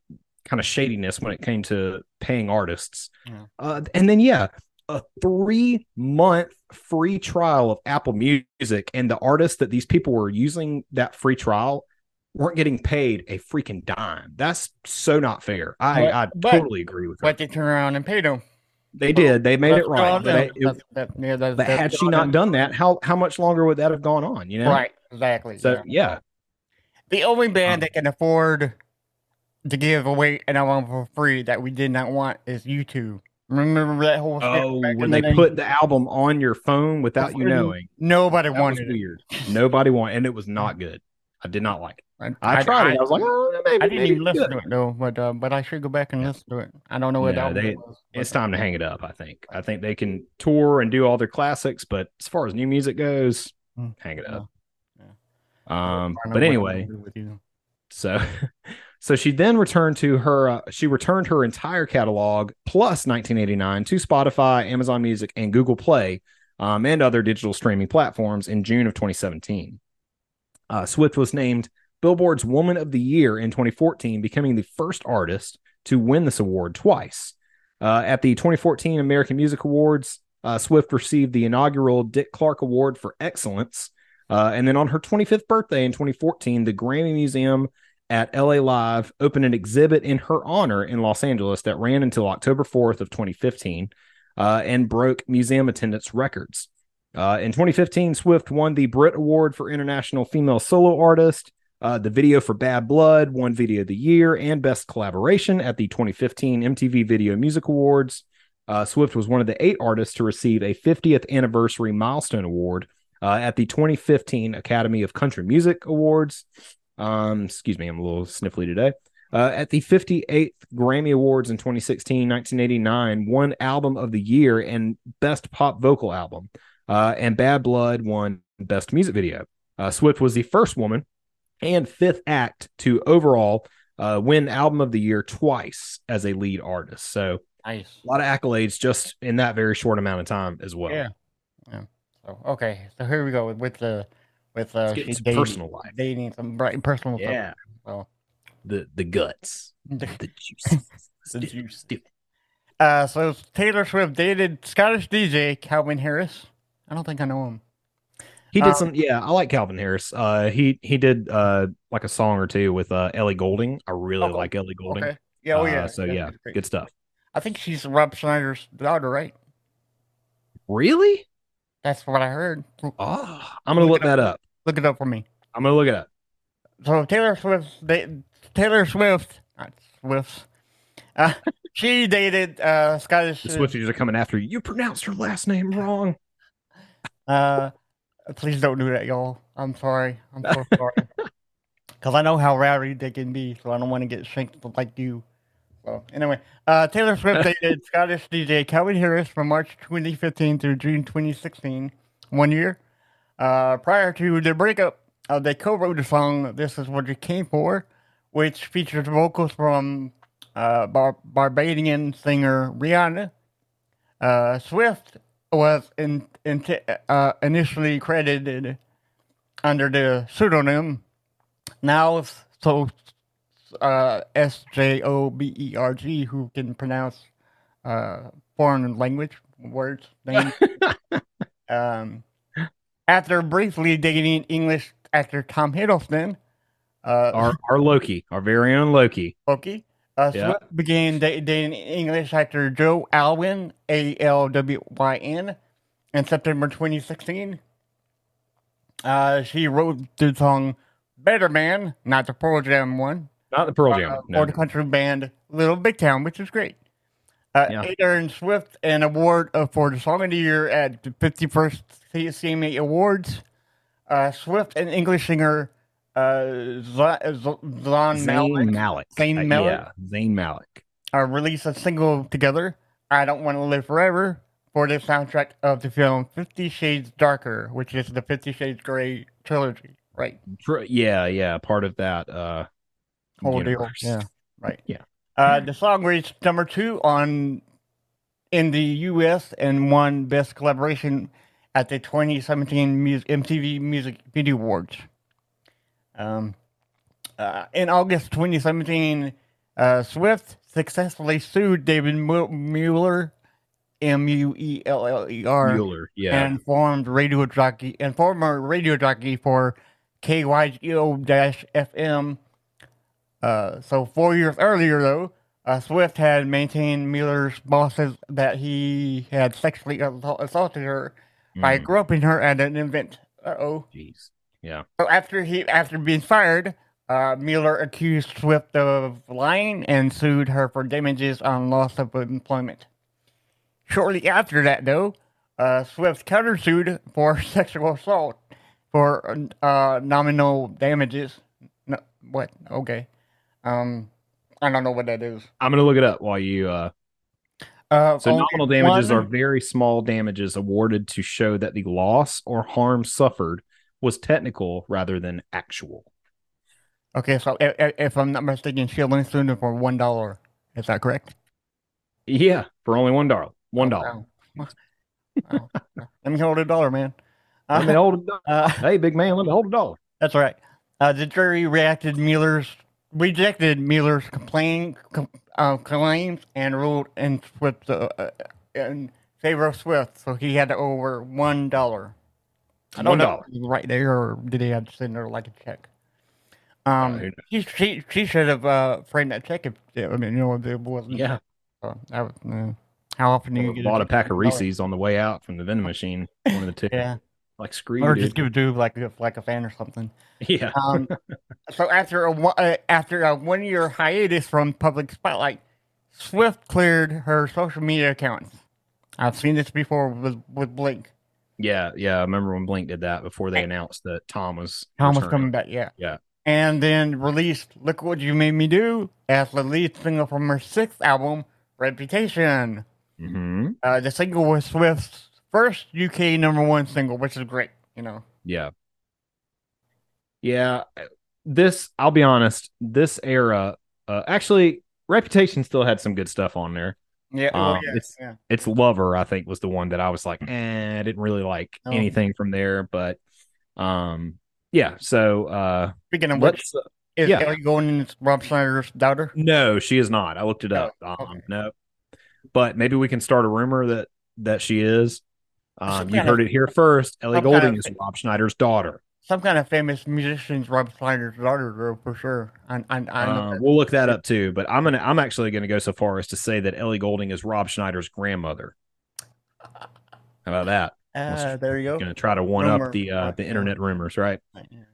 C: kind of shadiness when it came to paying artists.
B: Yeah.
C: Uh, and then yeah, a three month free trial of Apple Music, and the artists that these people were using that free trial weren't getting paid a freaking dime. That's so not fair. I,
B: But-
C: I
B: but-
C: totally agree with her.
B: But they turn around and paid them.
C: they did. They made it right. it-
B: That's- that- yeah, that's-
C: but had she not done that, how how much longer would that have gone on? You know,
B: right, exactly.
C: So yeah,
B: The only band
C: Um,
B: that can afford to give away an album for free that we did not want is U2. Remember that whole
C: Oh, when they
B: day?
C: put the album on your phone without you knowing,
B: nobody
C: that
B: wanted it.
C: weird. Nobody wanted, and it was not <laughs> good. I did not like it.
B: I,
C: I tried
B: I,
C: it. I was like, oh, maybe,
B: I didn't
C: maybe
B: even listen to it though, but uh, but I should go back and listen to it. I don't know what
C: they-
B: was.
C: It's time to hang it up. I think. I think they can tour and do all their classics, but as far as new music goes,
B: Mm,
C: hang it up.
B: yeah.
C: Um, but anyway, so <laughs> so she then returned to her. Uh, she returned her entire catalog plus 1989 to Spotify, Amazon Music, and Google Play, um, and other digital streaming platforms in June of 2017. Uh, Swift was named Billboard's Woman of the Year in 2014, becoming the first artist to win this award twice. Uh, at the 2014 American Music Awards, uh, Swift received the inaugural Dick Clark Award for Excellence. Uh, and then on her 25th birthday in 2014, the Grammy Museum at LA Live opened an exhibit in her honor in Los Angeles that ran until October 4th of 2015 uh, and broke museum attendance records. Uh, in 2015, Swift won the Brit Award for International Female Solo Artist. Uh, the video for Bad Blood won Video of the Year and Best Collaboration at the 2015 MTV Video Music Awards. Uh, Swift was one of the eight artists to receive a 50th anniversary milestone award uh, at the 2015 Academy of Country Music Awards. Um, excuse me, I'm a little sniffly today. Uh, at the 58th Grammy Awards in 2016, 1989, won Album of the Year and Best Pop Vocal Album. Uh, and Bad Blood won Best Music Video. Uh, Swift was the first woman and fifth act to overall uh, win Album of the Year twice as a lead artist. So
B: Nice.
C: a lot of accolades just in that very short amount of time as well.
B: Yeah. Yeah. So okay, so here we go with, with the with uh
C: Let's get
B: she
C: into
B: dating-
C: personal life.
B: dating some bright personal stuff.
C: Yeah.
B: So
C: The the guts, <laughs>
B: the,
C: juice, <laughs>
B: The juice. Uh so Taylor Swift dated Scottish DJ Calvin Harris. I don't think I know him.
C: He did
B: Um,
C: some. Yeah, I like Calvin Harris. Uh, he he did uh like a song or two with uh Ellie Goulding. I really
B: Okay.
C: like Ellie Goulding.
B: Okay. Yeah, oh
C: Uh,
B: yeah.
C: so yeah,
B: great.
C: good stuff.
B: I think she's Rob Schneider's daughter, right?
C: Really?
B: That's what I heard.
C: Oh, I'm gonna
B: Look
C: look that up.
B: Look it up for me.
C: I'm gonna look it up.
B: So Taylor Swift, they, Taylor Swift, not Swift, uh, <laughs> she dated uh, Scottish.
C: The Swifties are coming after you. You pronounced her last name wrong.
B: Uh, please don't do that, y'all. I'm sorry. I'm so <laughs> sorry. Because I know how rowdy they can be, so I don't want to get shanked like you. So anyway, uh, Taylor Swift dated Scottish DJ Calvin Harris from March 2015 through June 2016, one year. Uh, prior to their breakup, uh, they co-wrote the song "This Is What You Came For," which features vocals from uh, Bar- Barbadian singer Rihanna. Uh, Swift was in, in, uh, initially credited under the pseudonym now so uh, S J O B E R G, who can pronounce uh, foreign language words. Names. <laughs> um, after briefly dating English actor Tom Hiddleston, uh,
C: Our our Loki, our very own Loki.
B: Loki, uh,
C: Yeah.
B: Swift began da- dating English actor Joe Alwyn, A L W Y N, in September 2016. Uh, she wrote the song Better Man, not the Pearl Jam one,
C: Not the Pearl
B: uh,
C: Jam.
B: for
C: No.
B: the country band Little Big Town, which is great. Uh,
C: Yeah.
B: It earned Swift an award uh, for the Song of the Year at the 51st C- CMA Awards. Uh, Swift an English singer uh, Z- Z- Zayn
C: Zayn
B: Malik
C: Malik.
B: Zayn
C: Uh,
B: Malik?
C: yeah, Zayn Malik.
B: uh, released a single together, I Don't Want to Live Forever, for the soundtrack of the film Fifty Shades Darker, which is the Fifty Shades Grey trilogy, right?
C: Yeah, yeah, part of that uh
B: Whole deal. Yeah, right.
C: Yeah.
B: Uh, the song reached number two on in the U.S. and won Best Collaboration at the 2017 Mus- MTV Music Video Awards. Um, uh, in August 2017, uh, Swift successfully sued David Mueller, M U E L L E R,
C: Mueller. Yeah.
B: and formed radio jockey and former radio jockey for KYGO-FM. Uh, so four years earlier, though, uh, Swift had maintained Mueller's bosses that he had sexually assaulted her by
C: Mm,
B: groping her at an event. Uh oh.
C: Jeez. Yeah.
B: So after he after being fired, uh, Mueller accused Swift of lying and sued her for damages on loss of employment. Shortly after that, though, uh, Swift countersued for <laughs> sexual assault for uh, nominal damages. No, what? Okay. Um, I don't know what that is.
C: I'm gonna look it up while you uh
B: Uh,
C: so nominal damages are very small damages awarded to show that the loss or harm suffered was technical rather than actual.
B: okay. So if, if I'm not mistaken, she only sued him for one dollar. Is that correct?
C: Yeah, for only one dollar. One dollar.
B: Wow. <laughs> Wow. Let me hold a dollar, man.
C: Let me
B: Uh,
C: hold a dollar. <laughs>
B: uh,
C: Hey, big man, let me hold a dollar.
B: that's right. Uh, the jury reacted Mueller's rejected Mueller's complain, com, uh, claims and ruled in Swift uh, uh, in favor of Swift. So he had to owe her one dollar. I don't know
C: dollar.
B: if it was right there, or did he have to send her like a check? Um, she she she should have uh framed that check if I mean you know if it wasn't.
C: Yeah,
B: Uh, that was, uh, how often do you get
C: bought a
B: check
C: pack of
B: $1?
C: Reese's on the way out from the vending machine. One of the two.
B: Yeah,
C: Like screw
B: or just give it to like a, like a fan or something. <laughs>
C: Yeah.
B: Um, so after a one- uh, after a one year hiatus from public spotlight, Swift cleared her social media accounts. I've seen this before with with Blink.
C: Yeah, yeah. I remember when Blink did that before they announced that Tom was
B: Tom was
C: returning.
B: coming back, yeah,
C: Yeah.
B: and then released "Look What You Made Me Do" as the lead single from her sixth album, Reputation.
C: Mhm.
B: Uh, the single was Swift's first UK number one single, which is great. You know,
C: Yeah. Yeah. This, I'll be honest, this era, uh, actually, Reputation still had some good stuff on there.
B: Yeah, well,
C: Um,
B: yeah,
C: it's-
B: yeah.
C: It's Lover, I think, was the one that I was like, eh, I didn't really like
B: Oh.
C: anything from there. But, um, yeah. So, uh,
B: Speaking of which,
C: uh,
B: is
C: yeah.
B: Ellie Rob Schneider's daughter?
C: no, she is not. I looked it up.
B: Oh,
C: Um,
B: okay.
C: no, but maybe we can start a rumor that, that she is. Um, you heard
B: of-
C: it here first. Ellie
B: Goulding
C: is Rob Schneider's daughter.
B: Some kind of famous musician's Rob Schneider's daughter, though, for sure. I, I, I
C: Uh, we'll look that up too, but I'm gonna I'm actually gonna go so far as to say that Ellie Goulding is Rob Schneider's grandmother. How about that?
B: Uh, there you go.
C: Gonna try to one
B: Rumor.
C: up the uh, the internet rumors, right?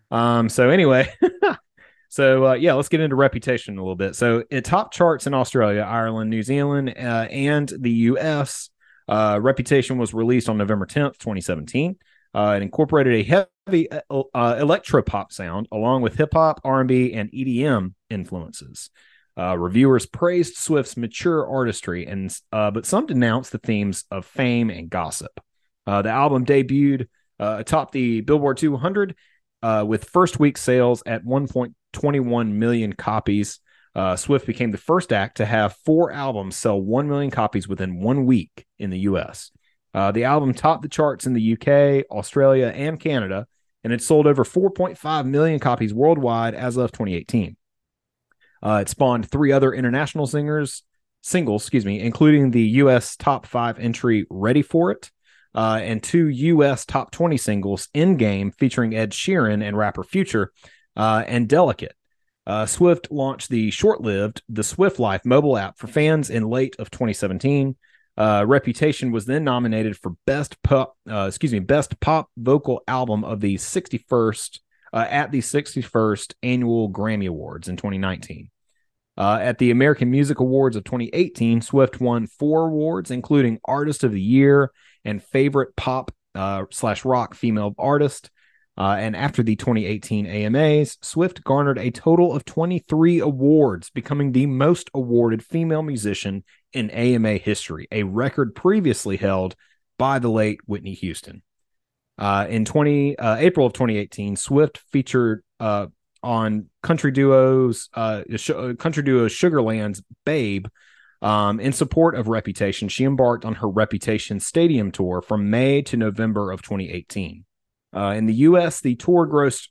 C: Um. So anyway, <laughs> so uh, yeah, let's get into reputation a little bit. So it top charts in Australia, Ireland, New Zealand, uh, and the U.S. Uh, reputation was released on November 10th, 2017. Uh, it incorporated a heavy uh, uh, electro pop sound along with hip hop, R&B, and EDM influences. Uh, reviewers praised Swift's mature artistry, and uh, but some denounced the themes of fame and gossip. Uh, the album debuted uh, atop the Billboard 200 uh, with first week sales at 1.21 million copies. Swift became the first act to have four albums sell 1 million copies within one week in the US. Uh, the album topped the charts in the UK, Australia, and Canada, and it sold over 4.5 million copies worldwide as of 2018. Uh, it spawned three other international singers singles, excuse me, including the U.S. top five entry "Ready for It" uh, and two U.S. top 20 singles End Game featuring Ed Sheeran and rapper Future uh, and Delicate. Uh, Swift launched the short lived The Swift Life mobile app for fans in late of 2017. Uh, Reputation was then nominated for best pop, uh, excuse me, best pop vocal album of the 61st uh, at the 61st annual Grammy Awards in 2019. Uh, at the American Music Awards of 2018, Swift won four awards, including Artist of the Year and Favorite Pop uh, slash Rock Female Artist. Uh, and after the 2018 AMAs, Swift garnered a total of 23 awards, becoming the most awarded female musician in AMA history, a record previously held by the late Whitney Houston. Uh, in 20 uh, April of 2018, Swift featured uh, on country duos uh, sh- country duo Sugarland's "Babe." Um, in support of Reputation, she embarked on her Reputation Stadium tour from May to November of 2018. Uh, in the U.S., the tour grossed,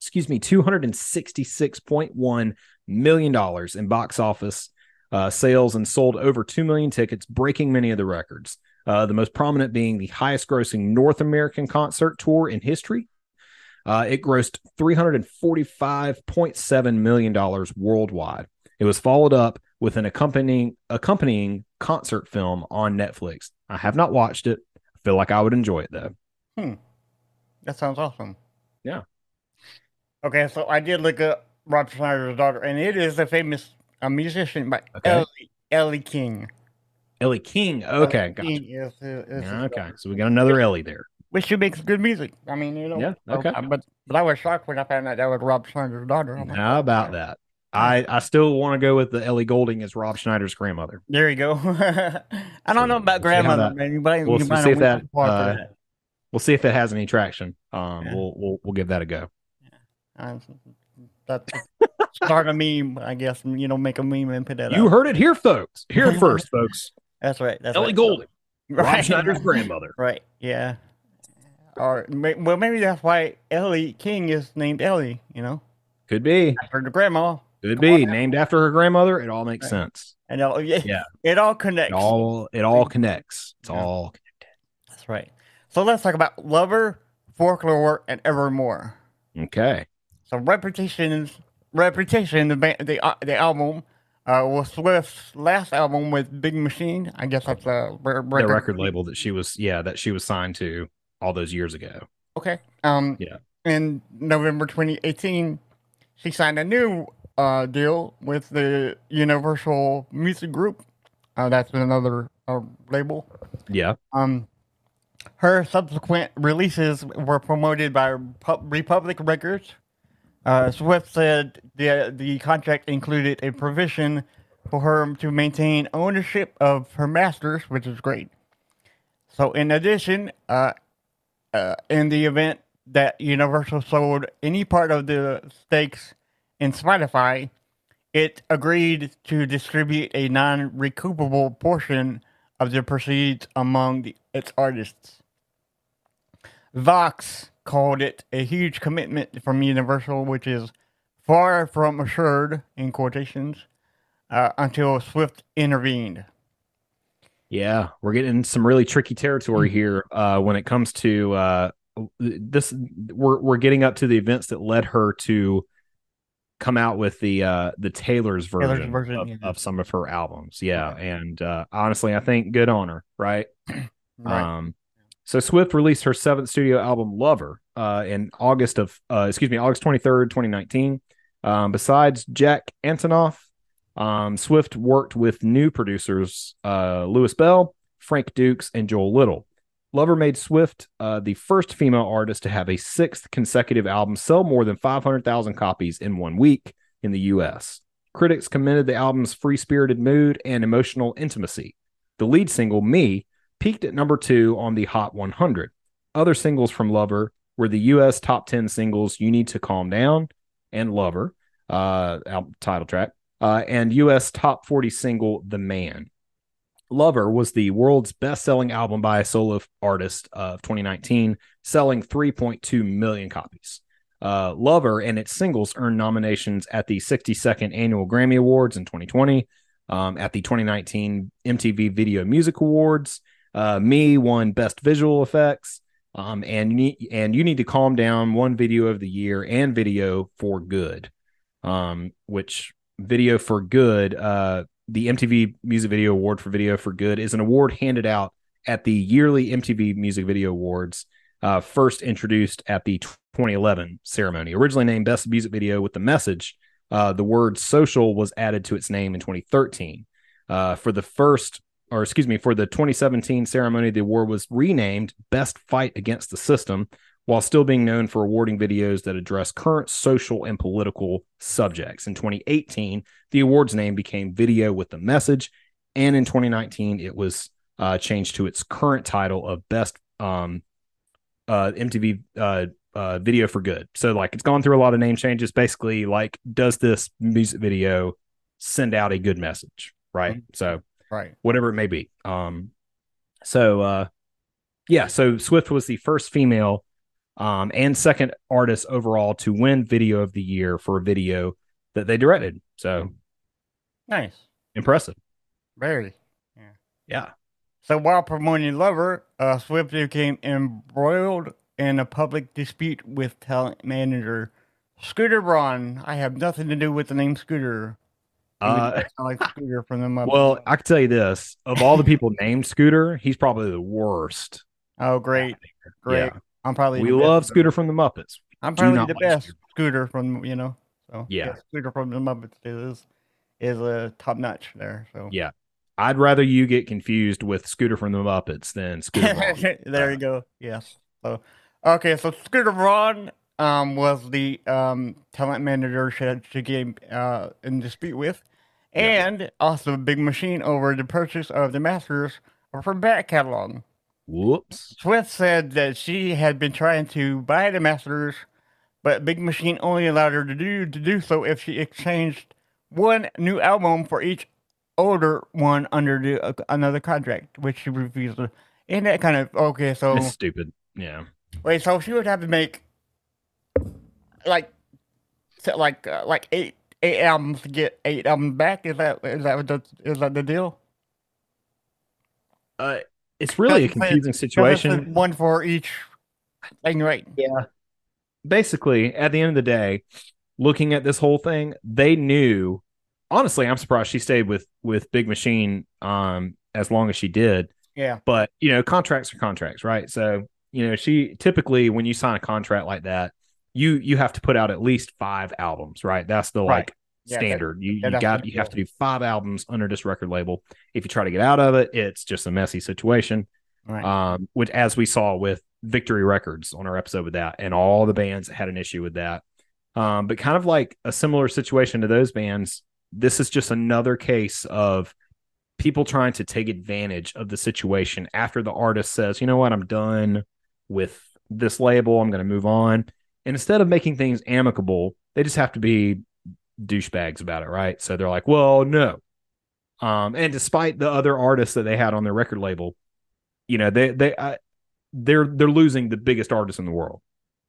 C: excuse me, 266.1 million dollars in box office uh, sales and sold over 2 million tickets, breaking many of the records. Uh, the most prominent being the highest grossing North American concert tour in history. Uh, it grossed $345.7 million worldwide. It was followed up with an accompanying accompanying concert film on Netflix. I have not watched it. I feel like I would enjoy it though.
B: Hmm. That sounds awesome.
C: Yeah.
B: Okay, so I did look up Rob Schneider's daughter, and it is a famous a musician by
C: Okay.
B: Ellie, Ellie King.
C: Ellie King. Okay,
B: Ellie
C: gotcha.
B: King is, is-
C: okay, so we got another Ellie there.
B: But she makes good music. I mean, you know.
C: Yeah,
B: so-
C: okay.
B: but but I was shocked when I found out that was Rob Schneider's daughter. I'm like,
C: How about that? I I still want to go with the Ellie Goulding as Rob Schneider's grandmother.
B: There you go. <laughs> I don't know about
C: see
B: grandmother, man. You might,
C: we'll
B: you
C: see
B: might
C: if
B: have
C: that,
B: went for
C: uh,
B: that.
C: We'll see if it has any traction. Um,
B: Yeah.
C: we'll we'll we'll give that a go.
B: Uh, That's start a meme, I guess. You know, make a meme and put that
C: You
B: out.
C: heard it here, folks. Here <laughs> first, folks.
B: That's right. That's
C: Ellie
B: right.
C: Goulding, Rob
B: Right.
C: Schneider's grandmother. <laughs>
B: Right. Yeah. Or well, maybe that's why Ellie King is named Ellie. You know,
C: Could be.
B: after the grandma.
C: Could
B: Come on
C: be
B: now.
C: named after her grandmother. It all makes
B: Right.
C: sense.
B: And all, yeah,
C: Yeah.
B: it all connects.
C: It all it all connects. It's
B: Yeah.
C: all connected.
B: That's right. So let's talk about Lover, Folklore, and Evermore.
C: okay.
B: So Reputation, Reputation, the band, the uh, the album, uh, was Swift's last album with Big Machine. I guess that's a re-
C: The record label that she was yeah that she was signed to all those years ago.
B: Okay. Um.
C: Yeah.
B: In November 2018, she signed a new uh, deal with the Universal Music Group. Uh, that's another uh, label.
C: Yeah.
B: Um, her subsequent releases were promoted by Republic Records. Uh, Swift said the the contract included a provision for her to maintain ownership of her masters, which is great. So, in addition, uh, uh, in the event that Universal sold any part of the stakes in Spotify, it agreed to distribute a non-recoupable portion of the proceeds among the, its artists. Vox called it a huge commitment from Universal, which is far from assured in quotations uh, until Swift intervened.
C: Yeah, we're getting some really tricky territory here uh, when it comes to uh, this. We're we're getting up to the events that led her to come out with the uh, the Taylor's
B: Taylor's
C: version,
B: version,
C: of,
B: yeah.
C: of some of her albums. Yeah, and uh, honestly, I think good on her. Right.
B: Right.
C: Um, so Swift released her seventh studio album, Lover, uh, in August of, uh, excuse me, August 23rd, 2019. Um, besides Jack Antonoff, um, Swift worked with new producers, uh, Louis Bell, Frank Dukes, and Joel Little. Lover made Swift uh, the first female artist to have a sixth consecutive album sell more than 500,000 copies in one week in the U.S. Critics commended the album's free spirited mood and emotional intimacy. The lead single, Me, peaked at number two on the Hot 100. Other singles from Lover were the U.S. top 10 singles You Need to Calm Down and Lover, uh, title track, uh, and U.S. top 40 single The Man. Lover was the world's best selling album by a solo artist of 2019, selling 3.2 million copies. Uh, Lover and its singles earned nominations at the 62nd Annual Grammy Awards in 2020, um, at the 2019 MTV Video Music Awards. Uh, Me won Best Visual Effects. Um, and you need and you need to calm down one video of the year and video for good. Um, which video for good, uh, the MTV Music Video Award for Video for Good is an award handed out at the yearly MTV Music Video Awards, uh, first introduced at the 2011 ceremony. Originally named Best Music Video with the message, uh, the word social was added to its name in 2013. Uh, for the first, or excuse me, for the 2017 ceremony, the award was renamed Best Fight Against the System, while still being known for awarding videos that address current social and political subjects. In 2018, the award's name became Video with the Message, and in 2019, it was uh, changed to its current title of Best um, uh, MTV uh, uh, Video for Good. So, like, it's gone through a lot of name changes. Basically, like, does this music video send out a good message? Right.
B: Mhm.
C: So,
B: Right.
C: whatever it may be. Um, so uh, yeah, so Swift was the first female um, and second artist overall to win Video of the Year for a video that they directed. So
B: Nice.
C: impressive.
B: Very.
C: Yeah.
B: Yeah so while promoting Lover, uh, Swift became embroiled in a public dispute with talent manager Scooter Braun. I have nothing to do with the name Scooter. Even
C: Uh,
B: like Scooter from the Muppets.
C: well, I can tell you this: of all the people named Scooter, he's probably the worst.
B: oh, great, great.
C: Yeah.
B: I'm probably
C: We love
B: best.
C: Scooter from the Muppets.
B: I'm probably the
C: like
B: best
C: Scooter.
B: Scooter from you know. So
C: Yeah.
B: Scooter from the Muppets is is a top notch there. So
C: Yeah. I'd rather you get confused with Scooter from the Muppets than Scooter. <laughs>
B: There you go. Yes. So, okay. So Scooter Braun um, was the um, talent manager she, she came uh, in dispute with,
C: Yeah.
B: and also Big Machine over the purchase of the masters of her back catalog.
C: Whoops.
B: Swift said that she had been trying to buy the masters, but Big Machine only allowed her to do to do so if she exchanged one new album for each older one under the, uh, another contract, which she refused. to- And that kind of okay. So
C: It's stupid. Yeah.
B: wait, so she would have to make like like uh, like eight eight albums to get eight albums back. Is that is that what the, is that the deal?
C: Uh, it's really a confusing situation.
B: One for each thing, right?
C: Yeah. Basically, at the end of the day, looking at this whole thing, they knew. Honestly, I'm surprised she stayed with with Big Machine um as long as she did.
B: Yeah.
C: But you know, contracts are contracts, right? So you know, she typically when you sign a contract like that, you you have to put out at least five albums, right? That's the
B: Right.
C: like
B: Yeah, that-
C: standard. you you got you have to do five albums under this record label. If you try to get out of it, it's just a messy situation
B: Right.
C: um, which as we saw with Victory Records on our episode with that, and all the bands had an issue with that. Um, but kind of like a similar situation to those bands, this is just another case of people trying to take advantage of the situation after the artist says, you know what, I'm done with this label, I'm going to move on. And instead of making things amicable, they just have to be douchebags about it, right? So they're like, well, no. Um, and despite the other artists that they had on their record label, you know they they uh, they're they're losing the biggest artist in the world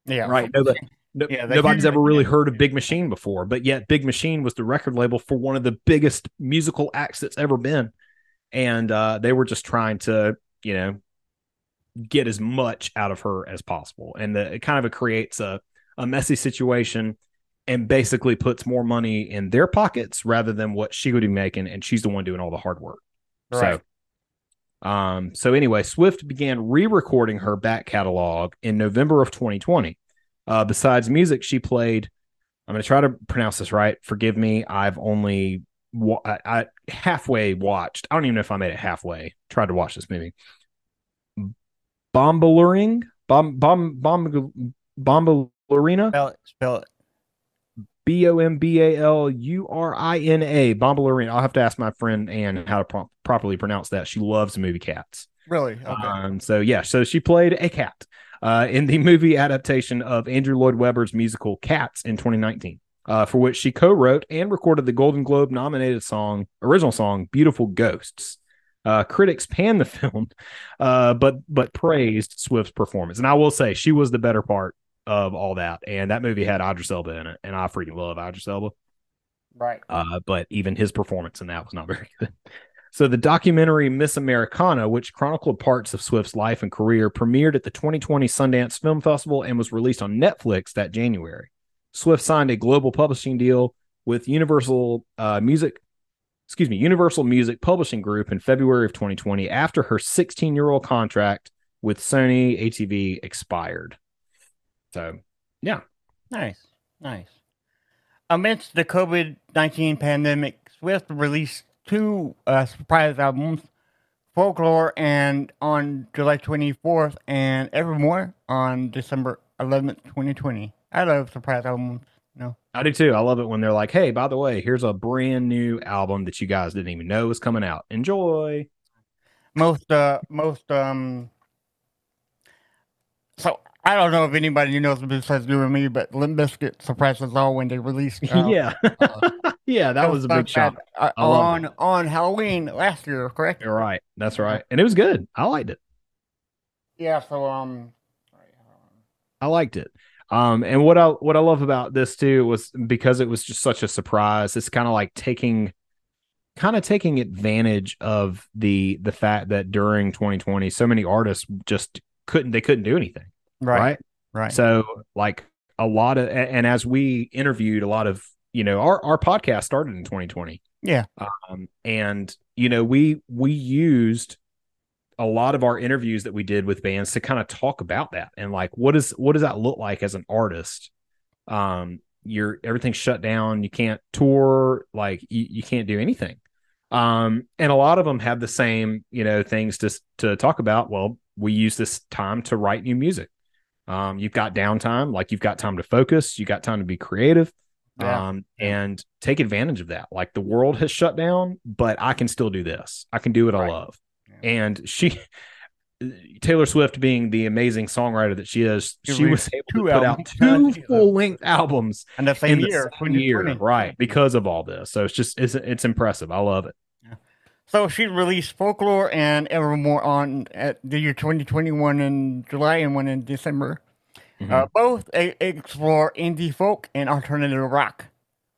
B: yeah.
C: right nobody no,
B: Yeah,
C: nobody's ever really heard of big machine before but yet big machine was the record label for one of the biggest musical acts that's ever been and uh they were just trying to you know get as much out of her as possible and the, it kind of creates a a messy situation and basically puts more money in their pockets rather than what she would be making and she's the one doing all the hard work
B: Right.
C: so, um, so anyway, Swift began re-recording her back catalog in November of 2020. Uh, besides music, she played. I'm going to try to pronounce this right. Forgive me. I've only wa- I, I halfway watched. I don't even know if I made it halfway. Tried to watch this movie. Bombaluring, bomb, bomb, bomb, bombalurina.
B: Spell it. Spell it.
C: B O M B A L U R I N A, Bombalurina. I'll have to ask my friend Ann how to pro- properly pronounce that. She loves the movie Cats.
B: Really? Okay.
C: Um, so yeah, so she played a cat uh, in the movie adaptation of Andrew Lloyd Webber's musical Cats in 2019, uh, for which she co-wrote and recorded the Golden Globe nominated song, original song, "Beautiful Ghosts." Uh, critics panned the <laughs> film, uh, but but praised Swift's performance, and I will say she was the better part of all that. And that movie had Idris Elba in it, and I freaking love Idris Elba.
B: Right.
C: Uh, but even his performance in that was not <laughs> very good. So the documentary Miss Americana, which chronicled parts of Swift's life and career, premiered at the 2020 Sundance Film Festival and was released on Netflix that January. Swift signed a global publishing deal with Universal uh, Music, excuse me, Universal Music Publishing Group in February of 2020 after her 16 year old contract with Sony ATV expired. So, yeah.
B: Nice. Nice. Amidst the COVID 19 pandemic, Swift released two uh, surprise albums Folklore and on July 24th, and Evermore on December 11th, 2020. I love surprise albums. No.
C: I do too. I love it when they're like, hey, by the way, here's a brand new album that you guys didn't even know was coming out. Enjoy.
B: Most, uh, most, um, I don't know if anybody knows besides you and me, but Limp Bizkit surprised us all when they released. Uh, <laughs>
C: yeah. <laughs> yeah, that was a big shock.
B: Uh,
C: love
B: on on Halloween last year, correct?
C: You're right. That's right. And it was good. I liked it.
B: Yeah. So um,
C: I liked it. Um, and what I what I love about this too was because it was just such a surprise. It's kind of like taking kind of taking advantage of the the fact that during 2020 so many artists just couldn't they couldn't do anything
B: right,
C: right?
B: Right.
C: so like a lot of and as we interviewed a lot of you know our our podcast started in 2020
B: Yeah.
C: um and you know we we used a lot of our interviews that we did with bands to kind of talk about that and like what is what does that look like as an artist? Um you're everything's shut down you can't tour like you, you can't do anything. Um and a lot of them have the same you know things to to talk about. Well we use this time to write new music um you've got downtime like you've got time to focus you got time to be creative
B: Yeah.
C: um and take advantage of that. Like the world has shut down but i can still do this. I can do what i love
B: Yeah.
C: and she taylor swift being the amazing songwriter that she is
B: She
C: she was able to put out two full-length albums
B: And the same
C: in
B: year,
C: the same year right because of all this. So it's just it's, it's impressive. I love it
B: So she released Folklore and Evermore on at the year 2021 in July and one in December.
C: Mm-hmm.
B: Uh, both a- explore indie folk and alternative rock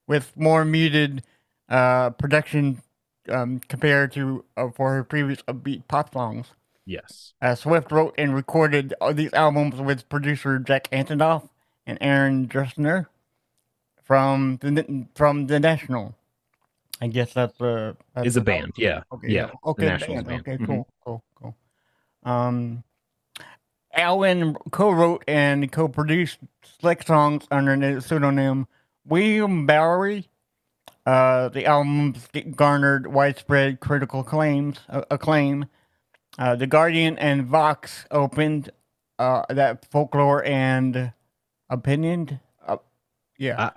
B: with more muted uh, production um, compared to uh, for her previous upbeat pop songs.
C: yes
B: Uh, Swift wrote and recorded these albums with producer Jack Antonoff and Aaron Dessner from the from the National. I guess that's uh that's
C: is a band yeah
B: Okay.
C: yeah
B: Okay. Band.
C: band.
B: Okay.
C: Mhm.
B: Cool. Cool. Cool. Um, Alwyn co-wrote and co-produced slick songs under the pseudonym William Bowery. Uh, the albums garnered widespread critical claims uh, acclaim. Uh, the Guardian and Vox opened uh, that folklore and opinion. Uh, yeah,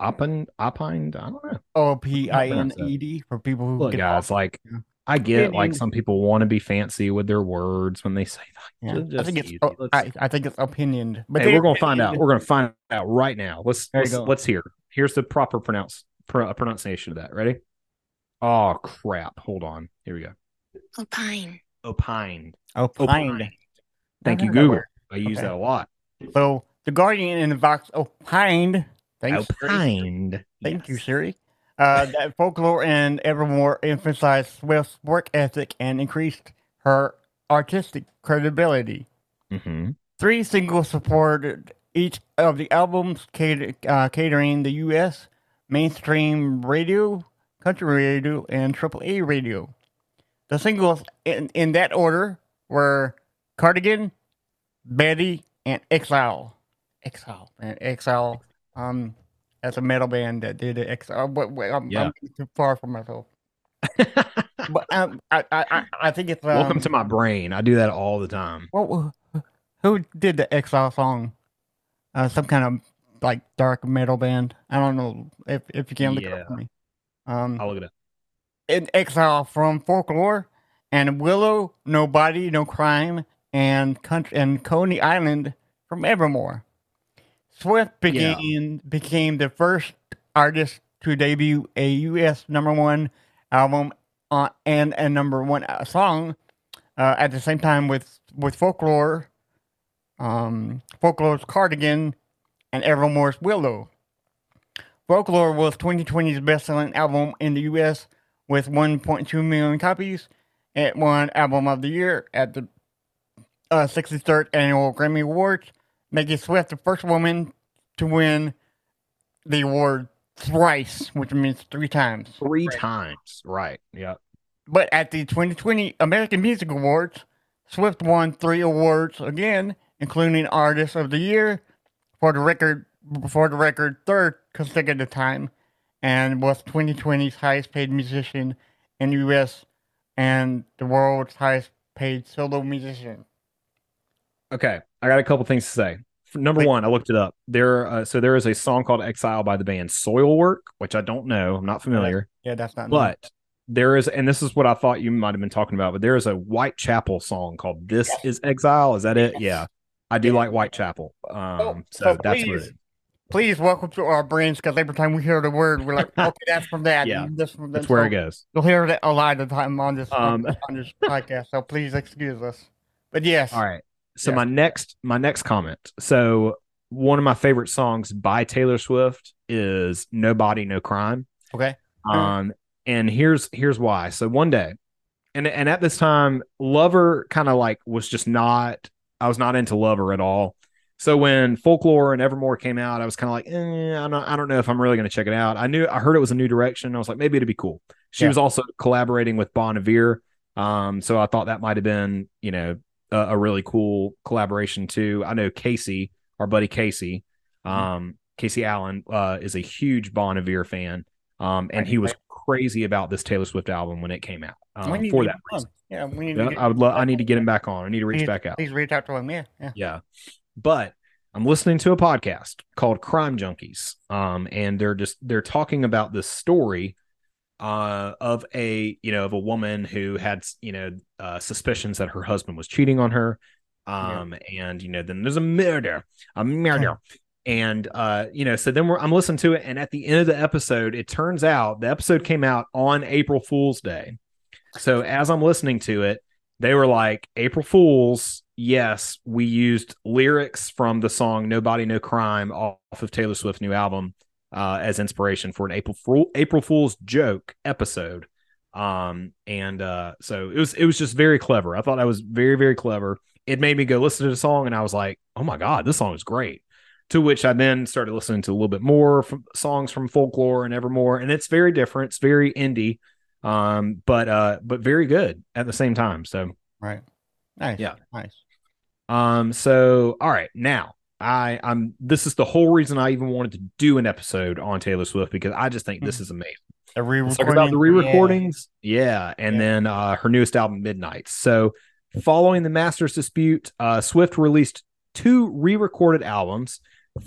C: Oppen, opined i don't know
B: O P I N E D for people who
C: look
B: get
C: guys like
B: Yeah.
C: i get it,
B: like
C: some people want to be fancy with their words when they say
B: Yeah.
C: that
B: I think it's oh, I, I think it's opinion. But
C: hey, we're gonna find out. <laughs> We're gonna find out right now. Let's let's,
B: go.
C: let's hear. Here's the proper pronounce pro, pronunciation of that. Ready? Oh crap! Hold on. Here we go.
D: Opine.
C: Opined.
B: opined.
C: Opined. Thank you, Google. I use
B: Okay.
C: that a lot.
B: So the Guardian in the Vox opined. Thanks. Thank you. Siri. Uh, that <laughs> folklore and Evermore emphasized Swift's work ethic and increased her artistic credibility.
C: Mhm.
B: Three singles supported each of the albums, cater, uh, catering the U.S. mainstream radio, country radio, and AAA radio. The singles in, in that order were Cardigan, Betty, and Exile. Exile, man, Exile. Um, that's a metal band that did it. Exile, but wait, I'm,
C: Yeah.
B: I'm too far from myself. <laughs> But um, I, I, I, think it's um,
C: Welcome to my brain. I do that all the time.
B: what, who did the Exile song? Uh, some kind of like dark metal band. I don't know if if you can look it up for me. Um,
C: I'll look it up.
B: in Exile from Folklore and Willow, Nobody, No Crime, and Country and Coney Island from Evermore. Swift
C: Yeah.
B: began became the first artist to debut a U.S. number one album uh, and a number one uh, song uh, at the same time with with Folklore, um, Folklore's Cardigan, and Evermore's Willow. Folklore was 2020's best-selling album in the U.S. with 1.2 million copies. It won Album of the Year at the uh, 63rd Annual Grammy Awards, making Swift the first woman to win the award thrice, which means three times.
C: Three times. Right. Yeah.
B: But at the 2020 American Music Awards, Swift won three awards again, including Artist of the Year for the record for the record third consecutive time, and was 2020's highest paid musician in the U.S. and the world's highest paid solo musician.
C: Okay, I got a couple things to say. Number
B: Wait.
C: one, I looked it up. There, uh, so there is a song called "Exile" by the band Soilwork, which I don't know. I'm not familiar,
B: Yeah, that's not.
C: but there is, and this is what I thought you might have been talking about. But there is a Whitechapel song called "This Is Exile." Is that it? Yeah, I do
B: Yeah.
C: like Whitechapel. Um,
B: Oh,
C: so
B: so
C: that's what it
B: please, welcome to our brains because every time we hear the word, we're like, <laughs> okay, that's from that.
C: Yeah,
B: this from
C: That's where
B: So
C: it goes.
B: You'll hear that a lot of the time on this
C: Um,
B: on this podcast. So please excuse us. But yes,
C: All right. So
B: Yeah.
C: my next my next comment. So one of my favorite songs by Taylor Swift is "Nobody No Crime."
B: okay,
C: Um, and here's here's why. So one day, and and at this time, Lover kind of like was just not. I was not into Lover at all. So when Folklore and Evermore came out, I was kind of like, eh, I don't, I don't know if I'm really going to check it out. I knew I heard it was a new direction. I was like, maybe it'd be cool. She
B: Yeah.
C: was also collaborating with Bon Iver, um, so I thought that might have been, you know, a, a really cool collaboration too. I know Casey, our buddy Casey, um, Casey Allen, uh, is a huge Bon Iver fan, um, and he was crazy about this Taylor Swift album when it came out. Um, for that
B: get him on.
C: reason,
B: Yeah, we need
C: Yeah, I would love. I need to get him back on. I need to reach
B: please,
C: back out.
B: Please reach out to him. Yeah, yeah.
C: Yeah. But I'm listening to a podcast called Crime Junkies. Um, and they're just they're talking about this story uh of a you know of a woman who had you know uh suspicions that her husband was cheating on her. Um, and you know, then there's a murder, a murder. And uh, you know, so then we're I'm listening to it, and at the end of the episode, it turns out the episode came out on April Fool's Day. So as I'm listening to it, they were like, April Fools, yes, we used lyrics from the song Nobody No Crime off of Taylor Swift's new album uh, as inspiration for an April Fool April Fool's joke episode. Um, and uh, so it was it was just very clever. I thought that was very, very clever. It made me go listen to the song, and I was like, oh my God, this song is great. To which I then started listening to a little bit more from songs from folklore and evermore, and it's very different. It's very indie, um, but uh, but very good at the same time. So
B: Right. Nice.
C: Yeah.
B: Nice.
C: um, so all right, now I I'm this is the whole reason I even wanted to do an episode on Taylor Swift because I just think this is amazing. Let's
B: re-recording.
C: talk about the re-recordings, yeah, and
B: Yeah.
C: then uh, her newest album, Midnight. So, following the Masters dispute, uh, Swift released two re-recorded albums: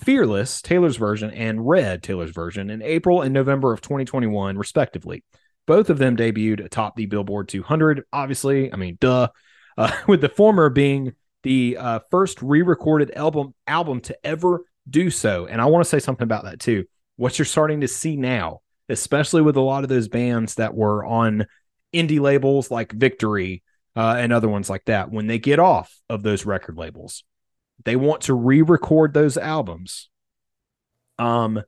C: Fearless, Taylor's version, and Red, Taylor's version, in April and November of 2021, respectively. Both of them debuted atop the Billboard 200. Obviously, I mean, duh. Uh, <laughs> with the former being the uh, first re-recorded album album to ever do so. And I want to say something about that too. What you're starting to see now, especially with a lot of those bands that were on indie labels like Victory uh, and other ones like that, when they get off of those record labels, they want to re-record those albums. Um,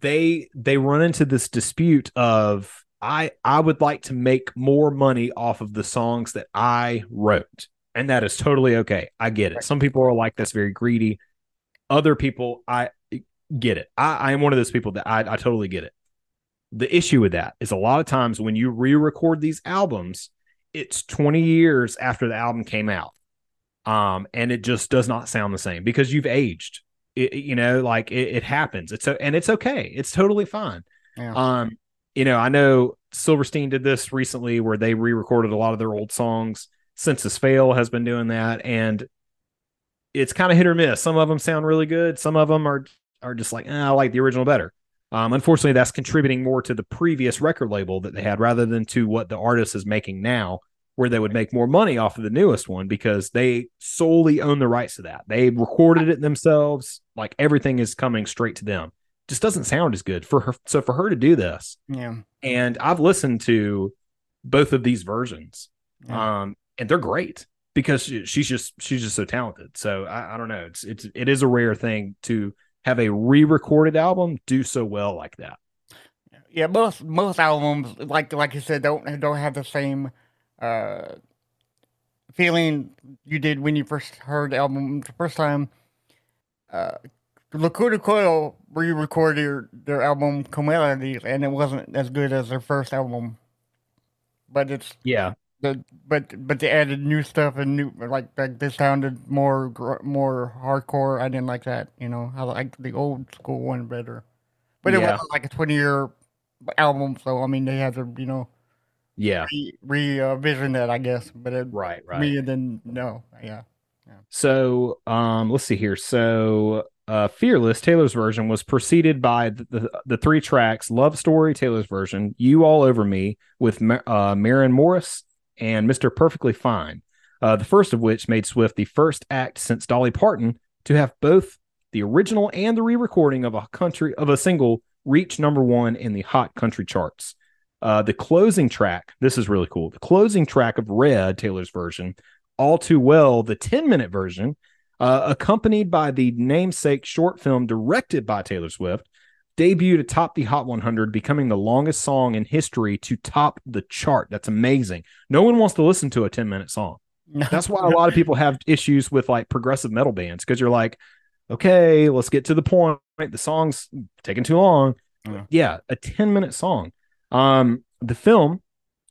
C: they they run into this dispute of I I would like to make more money off of the songs that I wrote. And that is totally okay. I get it. Some people are like that's very greedy. Other people, I get it. I, I am one of those people that I, I totally get it. The issue with that is a lot of times when you re-record these albums, it's 20 years after the album came out. Um, and it just does not sound the same because you've aged. It, you know, like it, it happens. It's so and it's okay. It's totally fine.
B: Yeah.
C: Um, you know, I know Silverstein did this recently where they re-recorded a lot of their old songs. Senses Fail has been doing that, and it's kind of hit or miss. Some of them sound really good. Some of them are are just like, eh, I like the original better. Um, unfortunately, that's contributing more to the previous record label that they had rather than to what the artist is making now, where they would make more money off of the newest one because they solely own the rights to that. They recorded it themselves. Like everything is coming straight to them. Just doesn't sound as good for her. So for her to do this,
B: yeah.
C: and I've listened to both of these versions,
B: Yeah.
C: um, and they're great because she's just she's just so talented. So I, I don't know. It's it's it is a rare thing to have a re-recorded album do so well like that.
B: Yeah, most most albums, like like you said, don't don't have the same uh, feeling you did when you first heard the album the first time. Uh, Lacuna Coil re-recorded their, their album Comalies, and it wasn't as good as their first album. But it's
C: Yeah,
B: the but but they added new stuff and new like like this sounded more more hardcore. I didn't like that. You know, I like the old school one better. But it
C: Yeah.
B: wasn't like a twenty year album, so I mean they had to you know
C: yeah,
B: re, re uh, that I guess. But it,
C: right, right.
B: me then no, yeah.
C: So, um, let's see here. So, uh, Fearless Taylor's version was preceded by the, the, the three tracks Love Story Taylor's version, You All Over Me with Ma- uh, Maren Morris and Mr. Perfectly Fine. Uh, the first of which made Swift the first act since Dolly Parton to have both the original and the re-recording of a country of a single reach number one in the hot country charts. Uh, the closing track, this is really cool. The closing track of Red, Taylor's version, all Too Well, the 10 minute version, uh, accompanied by the namesake short film directed by Taylor Swift, debuted atop the Hot 100, becoming the longest song in history to top the chart. That's amazing. No one wants to listen to a 10 minute song. That's why a lot of people have issues with like progressive metal bands because you're like, okay, let's get to the point. The song's taking too long.
B: Yeah.
C: Yeah, a 10 minute song. Um, the film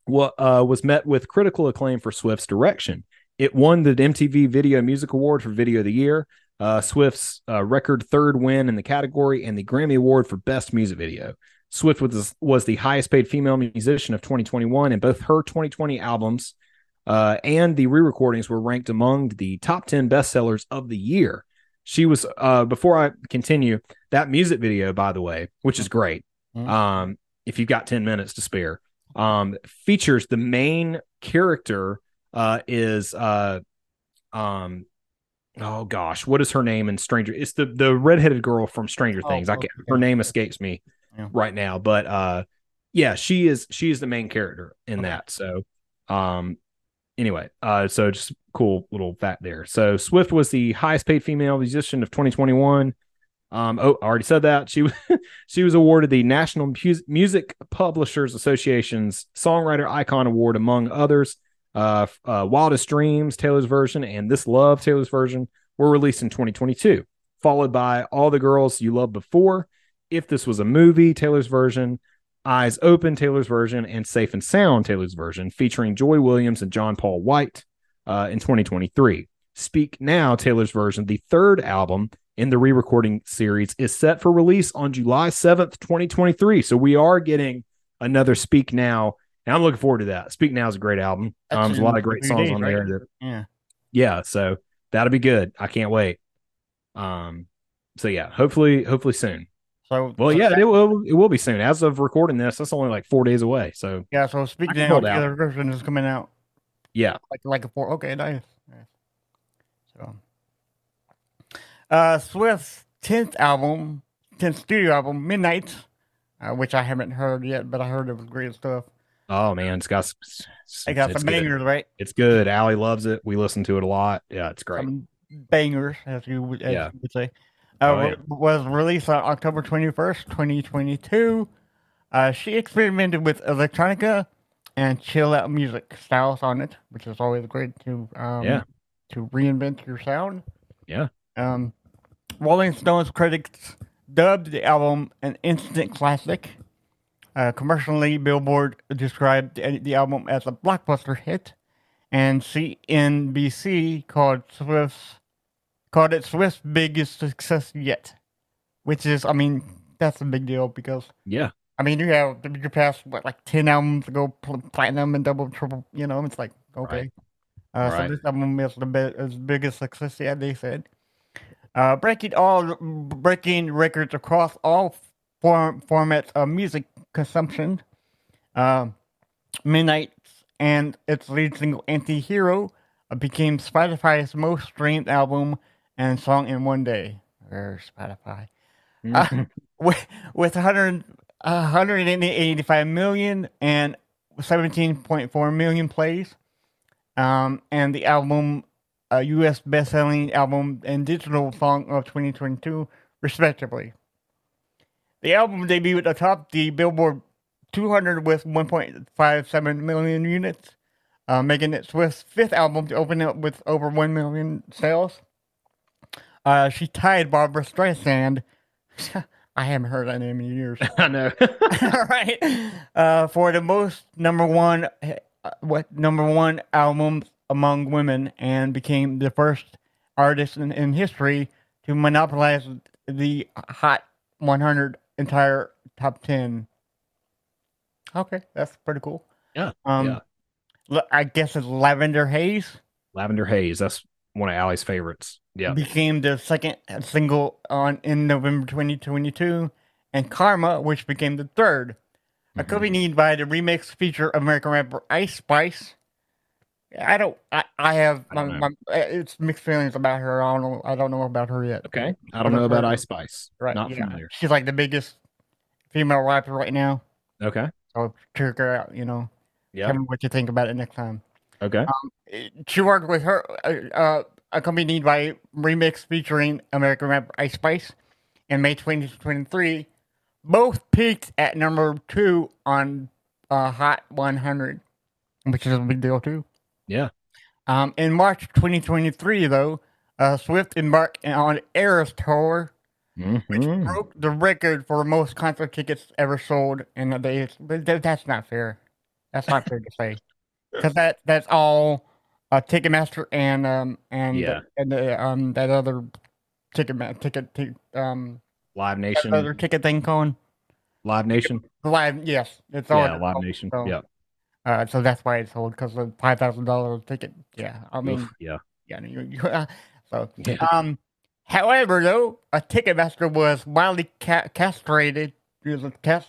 C: wa- uh, was met with critical acclaim for Swift's direction. It won the MTV Video Music Award for Video of the Year, uh, Swift's uh, record third win in the category, and the Grammy Award for Best Music Video. Swift was was the highest paid female musician of 2021, and both her 2020 albums uh, and the re-recordings were ranked among the top 10 bestsellers of the year. She was uh, before I continue that music video, by the way, which is great.
B: Mhm.
C: Um, if you've got 10 minutes to spare, um, features the main character uh, is uh, um, oh gosh, what is her name in Stranger? It's the the redheaded girl from Stranger
B: Oh,
C: Things. I can't, her name escapes me
B: Yeah.
C: right now, but uh, yeah, she is she is the main character in
B: Okay.
C: that. So, um, anyway, uh, so just cool little fact there. So Swift was the highest paid female musician of 2021. Um, oh, I already said that she was <laughs> she was awarded the National Music Publishers Association's Songwriter Icon Award, among others. Uh, uh, Wildest Dreams, Taylor's version, and This Love, Taylor's version, were released in 2022, followed by All the Girls You Loved Before, If This Was a Movie, Taylor's version, Eyes Open, Taylor's version, and Safe and Sound, Taylor's version, featuring Joy Williams and John Paul White uh, in 2023. Speak Now, Taylor's version, the third album in the re recording series, is set for release on July 7th, 2023. So we are getting another Speak Now. And I'm looking forward to that. Speak Now is a great album. Um, there's a lot of great songs
B: days,
C: on
B: right?
C: there. That,
B: Yeah.
C: yeah, so that'll be good. I can't wait. Um, so yeah, hopefully, hopefully soon.
B: So
C: Well,
B: so
C: yeah,
B: that-
C: it will. It will be soon. As of recording this, that's only like four days away. So
B: yeah. So
C: can
B: now, the other version is coming out
C: yeah,
B: like like a four. Okay, nice. nice. So, uh, Swift's tenth album, tenth studio album, Midnight, uh, which I haven't heard yet, but I heard it was great stuff.
C: Oh man, it's got
B: It got some bangers, right?
C: It's good. Allie loves it. We listen to it a lot. Yeah, it's great.
B: Some bangers, as you would, as
C: Yeah.
B: you would say.
C: Oh,
B: Uh,
C: yeah.
B: Was released on October 21st, 2022. Uh, she experimented with electronica and chill out music styles on it, which is always great to um,
C: Yeah.
B: to reinvent your sound.
C: Yeah.
B: Um, Rolling Stones critics dubbed the album an instant classic. Uh, commercially, Billboard described the, album as a blockbuster hit, and CNBC called Swift's called it Swift's biggest success yet. Which is, I mean, that's a big deal because
C: Yeah,
B: I mean, you have you past what like ten albums to go platinum and double, triple. You know, it's like okay. Uh, So
C: Right.
B: this album is the bi- is biggest success yet. They said, uh, breaking all breaking records across all form, formats of music consumption. Um, Midnight and its lead single "Anti-Hero" uh, became Spotify's most streamed album and song in one day. Or Spotify
C: Mhm. <laughs>
B: with with 100, 185 million and 17.4 million plays. Um, and the album, uh, U.S. best-selling album and digital song of 2022, respectively. The album debuted atop the Billboard 200 with 1.57 million units, uh, making it Swift's fifth album to open up with over 1 million sales. Uh, she tied Barbra Streisand. <laughs> I haven't heard that name in years. <laughs>
C: I know. <laughs>
B: All right. Uh, for the most number one, uh, what number one albums among women, and became the first artist in, in history to monopolize the Hot 100 entire top 10. Okay, that's pretty cool.
C: Yeah,
B: Um,
C: yeah.
B: l- I guess it's Lavender Haze
C: Lavender Haze. That's one of Allie's favorites. Yeah.
B: became the second single on in November 2022, and Karma, which became the third,
C: Mhm.
B: accompanied by the remix feature American rapper Ice Spice. I don't. I, I have
C: I
B: my, my,
C: know.
B: it's mixed feelings about her. I don't know. I don't know about her yet.
C: Okay. I don't know about Ice Spice.
B: Right.
C: Not
B: yeah.
C: familiar.
B: She's like the biggest female rapper right now.
C: Okay.
B: So check her out. You know.
C: Yeah.
B: Tell me what you think about it next time.
C: Okay.
B: She worked with her, uh, uh, accompanied by remix featuring American rapper Ice Spice in May 2023. Both peaked at number two on uh, Hot 100, which is a big deal too.
C: Yeah.
B: Um, in March 2023, though, uh, Swift embarked on Eras Tour, which
C: Mhm.
B: broke the record for most concert tickets ever sold in a day. That's not fair. That's not fair to say, <laughs> because that that's all uh, Ticketmaster and um and
C: Yeah.
B: and the, um that other ticket ticket ti- um
C: Live Nation.
B: other ticket thing going
C: Live Nation.
B: live. Yes, it's all
C: Yeah. Live Nation.
B: so-
C: Yeah.
B: Uh, so that's why it's sold because the five thousand dollar ticket. Yeah, I mean,
C: Oof, yeah.
B: yeah, you, you, <laughs> uh, so um, however, though, a Ticketmaster was mildly ca- castrated. It cast?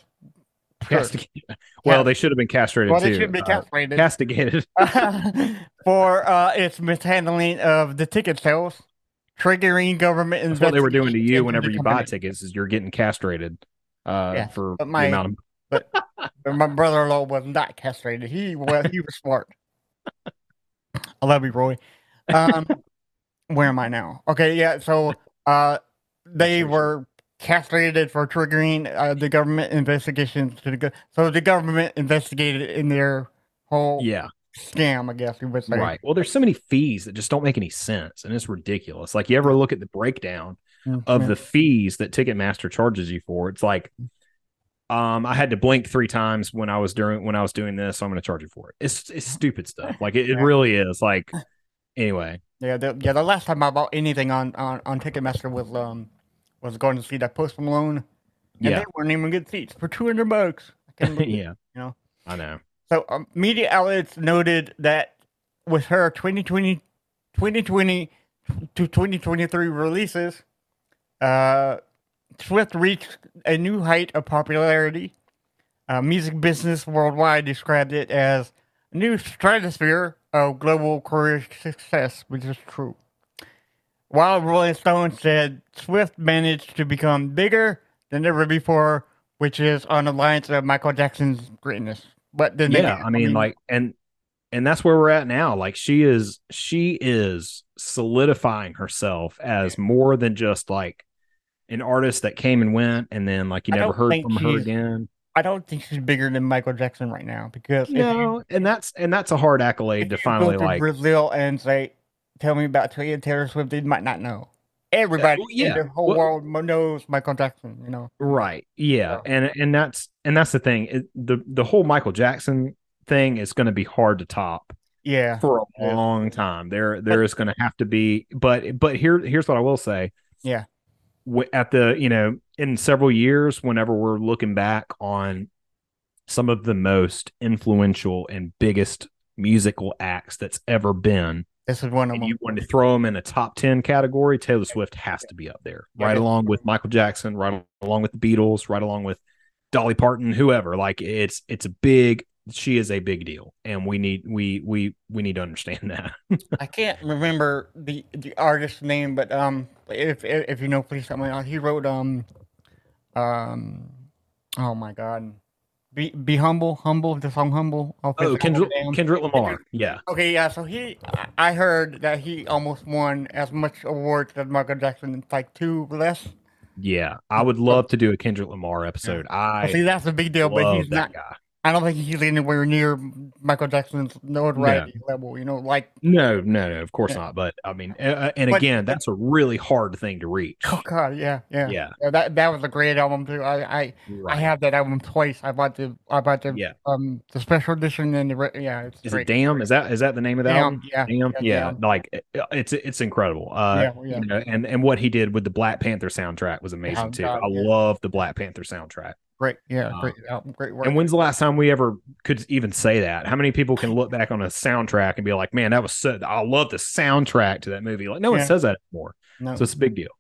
B: Sure.
C: Castig- <laughs> well, they should have been castrated
B: Well,
C: too.
B: they should be
C: Uh,
B: castrated
C: castigated. <laughs>
B: for uh, its mishandling of the ticket sales, triggering government
C: That's what they were doing to you whenever you buy tickets. Is you're getting castrated uh,
B: Yeah,
C: for
B: my-
C: the amount of
B: But my brother-in-law was not castrated. He well, he was smart. I love you, Roy. Um, <laughs> where am I now? Okay, yeah. So uh, they were castrated for triggering uh, the government investigations to the go- so the government investigated in their whole
C: yeah.
B: scam. I guess you would say.
C: Right. Well, there's so many fees that just don't make any sense, and it's ridiculous. Like you ever look at the breakdown
B: Mm,
C: of the fees that Ticketmaster charges you for? It's like, um, I had to blink three times when I was during when I was doing this, so I'm going to charge you for it. It's it's stupid stuff. Like it, it really is. Like <laughs> anyway,
B: Yeah, the, yeah. The last time I bought anything on, on, on Ticketmaster was um was going to see that Post Malone, and
C: yeah,
B: they weren't even good seats for two hundred bucks. <laughs> Believe it.
C: yeah.
B: you know.
C: I know.
B: So um, media outlets noted that with her 2020, 2020 to 2023 releases, uh, Swift reached a new height of popularity. Uh, music business worldwide described it as a new stratosphere of global career success, which is true. While Rolling Stone said Swift managed to become bigger than ever before, which is on the lines of Michael Jackson's greatness. But then
C: yeah
B: again,
C: i mean like and and that's where we're at now like she is she is solidifying herself as more than just like an artist that came and went and then like you never heard from her again
B: I don't think she's bigger than Michael Jackson right now because if you,
C: no and that's and that's a hard accolade to finally like
B: Brazil and say, "Tell me about Taylor Taylor Swift," they might not know. Everybody
C: yeah.
B: in the whole
C: Well-
B: world knows Michael Jackson. You know,
C: right yeah
B: So-
C: and and that's and that's the thing it, the the whole michael jackson thing is going to be hard to top
B: yeah,
C: for a
B: Yeah.
C: long time. There, there is going to have to be, but but here, here's what I will say.
B: Yeah.
C: At the you know in several years, whenever we're looking back on some of the most influential and biggest musical acts that's ever been,
B: this is one of them.
C: you want to throw them in a top ten category, Taylor Swift has to be up there, right along with Michael Jackson, right along with the Beatles, right along with Dolly Parton, whoever. Like it's it's a big. She is a big deal, and we need we we we need to understand <laughs> that.
B: I can't remember the the artist's name, but um, if if, if you know, please tell me. Uh, He wrote um, um, oh my God, be be humble, humble. The song humble.
C: Oh, Kendrick. Kendrick Lamar. Yeah.
B: Okay, yeah. So he, I- heard that he almost won as much awards as Michael Jackson, like two less.
C: Yeah, I would love to do a Kendrick Lamar episode. I
B: See, that's a big deal, but he's not.
C: guy.
B: I don't think he's anywhere near Michael Jackson's notoriety level. You know, like
C: No, no, no, of course
B: Yeah.
C: not. But I mean, uh, and
B: But-
C: again, that's a really hard thing to reach.
B: oh god, yeah, yeah,
C: Yeah,
B: Yeah, that that was a great album too. I I, I have that album twice. I bought the I bought the
C: Yeah.
B: um the special edition and the yeah. It's
C: Is
B: great.
C: it Damn? Is that is that the name of that?
B: Damn,
C: album?
B: yeah,
C: Damn,
B: yeah, Damn.
C: like it's it's incredible. Uh,
B: Yeah, yeah.
C: you know, and and what he did with the Black Panther soundtrack was amazing
B: Oh,
C: too.
B: God,
C: I love the Black Panther soundtrack.
B: Great, yeah,
C: Uh,
B: great great work.
C: And when's the last time we ever could even say that? How many people can look back on a soundtrack and be like, "Man, that was so I love the soundtrack to that movie." Like no one says that anymore.
B: no,
C: So it's a big deal.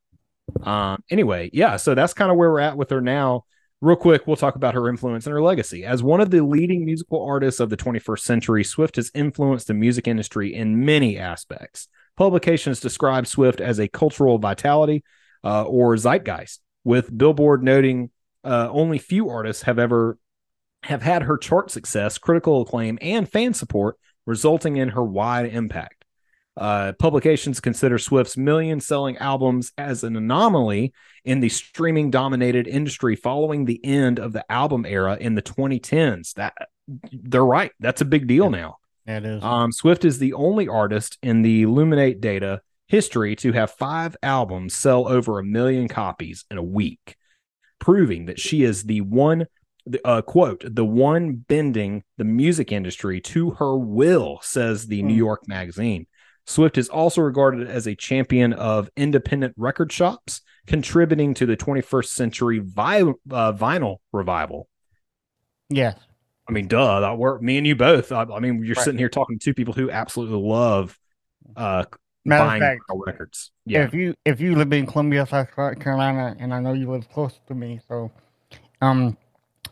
C: Um, anyway, yeah, so that's kind of where we're at with her now. Real quick, we'll talk about her influence and her legacy. As one of the leading musical artists of the 21st century, Swift has influenced the music industry in many aspects. Publications describe Swift as a cultural vitality uh, or zeitgeist, with Billboard noting uh, only few artists have ever have had her chart success, critical acclaim, and fan support, resulting in her wide impact. Uh, publications consider Swift's million selling albums as an anomaly in the streaming dominated industry following the end of the album era in the 2010s. That they're right. That's a big deal now.
B: yeah, it is.
C: Um, Swift is the only artist in the Illuminate data history to have five albums sell over a million copies in a week, proving that she is the one, uh, quote, the one bending the music industry to her will, says the New
B: Hmm.
C: York Magazine. Swift is also regarded as a champion of independent record shops, contributing to the 21st century vi- uh, vinyl revival.
B: yes,
C: I mean, duh. That we're me and you both. I, I mean, you're
B: Right.
C: sitting here talking to two people who absolutely love uh
B: matter
C: buying
B: fact,
C: vinyl records. Yeah,
B: if you if you live in Columbia, South Carolina, and I know you live close to me, so um,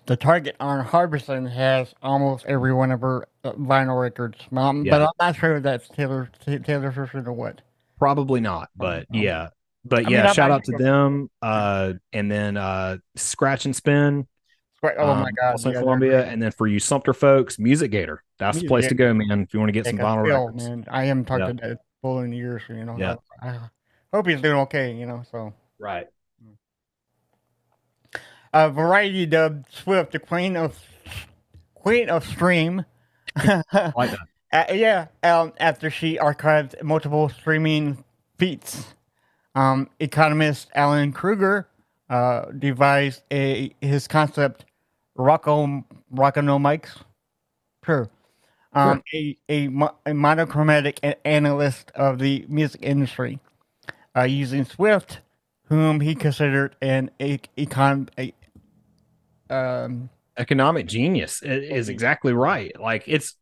B: the Target on Harbison has almost every one of her uh, vinyl records. Um,
C: Yeah.
B: But I'm not sure if that's Taylor Ta- Taylor Swift or what.
C: probably not, but
B: Oh,
C: yeah, but
B: I mean,
C: yeah.
B: I
C: shout out to them. Uh, and then uh, Scratch and Spin.
B: Oh
C: um,
B: my God!
C: also
B: yeah,
C: Columbia, and then for you Sumter folks, Music Gator. That's the
B: Music
C: place to go, man. If you want to get
B: Yeah,
C: some vinyl records.
B: man, I am talking
C: Yeah.
B: to Phil in years, you know.
C: Yeah.
B: I, I hope he's doing okay, you know. So,
C: Right.
B: uh, Variety dubbed Swift the Queen of Queen of Stream. <laughs>
C: Like that.
B: Uh, yeah, um, after she archived multiple streaming feats, um, economist Alan Krueger uh, devised a his concept Rocco Rockonomics. Sure. Um, a, a, a monochromatic analyst of the music industry, uh, using Swift, whom he considered an econ a, um,
C: economic genius is exactly right. Like it's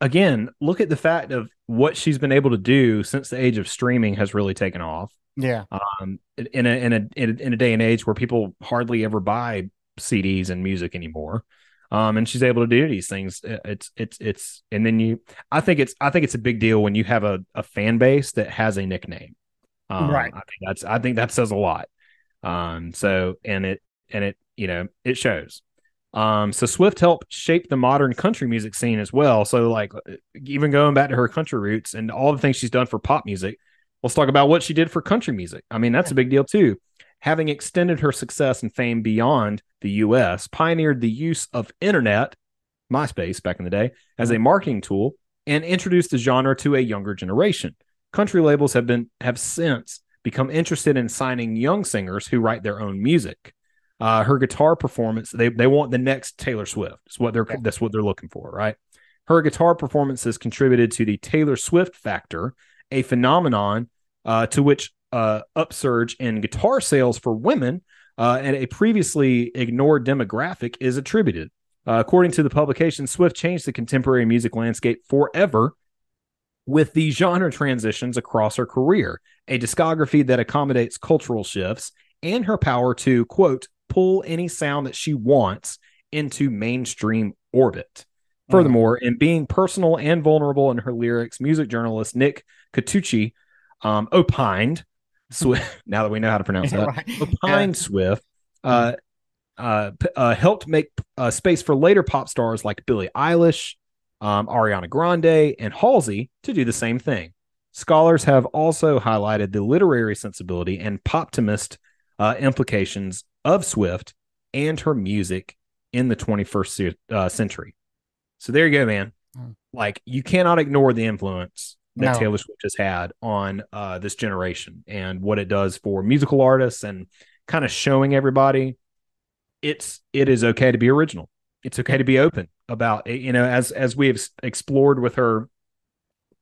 C: again, look at the fact of what she's been able to do since the age of streaming has really taken off.
B: yeah,
C: Um, in a in a in a, in a day and age where people hardly ever buy CDs and music anymore. Um, and she's able to do these things. It's it's it's and then you I think it's I think it's a big deal when you have a, a fan base that has a nickname. Um,
B: Right.
C: I think that's I think that says a lot. Um, so and it and it you know it shows. Um, so Swift helped shape the modern country music scene as well. So like even going back to her country roots and all the things she's done for pop music, let's talk about what she did for country music. I mean, that's a big deal too. Having extended her success and fame beyond the US, pioneered the use of internet, MySpace back in the day, as a marketing tool and introduced the genre to a younger generation. Country labels have been have since become interested in signing young singers who write their own music. Uh, her guitar performance, they they want the next Taylor Swift. That's what they're that's what they're looking for, right? Her guitar performances contributed to the Taylor Swift factor, a phenomenon uh, to which uh, upsurge in guitar sales for women uh, and a previously ignored demographic is attributed. Uh, according to the publication, Swift changed the contemporary music landscape forever with the genre transitions across her career, a discography that accommodates cultural shifts, and her power to, quote, pull any sound that she wants into mainstream orbit. Furthermore, in being personal and vulnerable in her lyrics, music journalist Nick Catucci um, opined, Swift, <laughs> now that we know how to pronounce that, <laughs>
B: right.
C: opined Swift uh, uh, uh, helped make uh, space for later pop stars like Billie Eilish, um, Ariana Grande, and Halsey to do the same thing. Scholars have also highlighted the literary sensibility and poptimist uh, implications of Swift and her music in the 21st uh, century. So there you go, man.
B: Mm.
C: Like you cannot ignore the influence that
B: No.
C: Taylor Swift has had on uh, this generation and what it does for musical artists and kind of showing everybody it's it is okay to be original. It's okay to be open about you know as as we have explored with her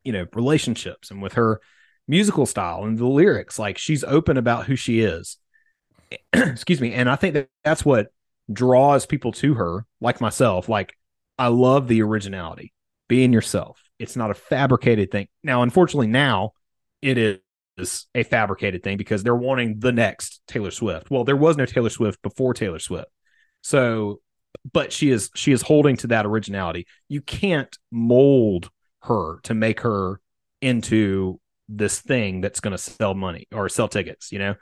C: you know relationships and with her musical style and the lyrics like she's open about who she is <clears throat> excuse me and i think that that's what draws people to her like myself like i love the originality being yourself it's not a fabricated thing. Now unfortunately now it is a fabricated thing because they're wanting the next taylor swift. Well there was no taylor swift before taylor swift. So but she is she is holding to that originality. You can't mold her to make her into this thing that's going to sell money or sell tickets you know?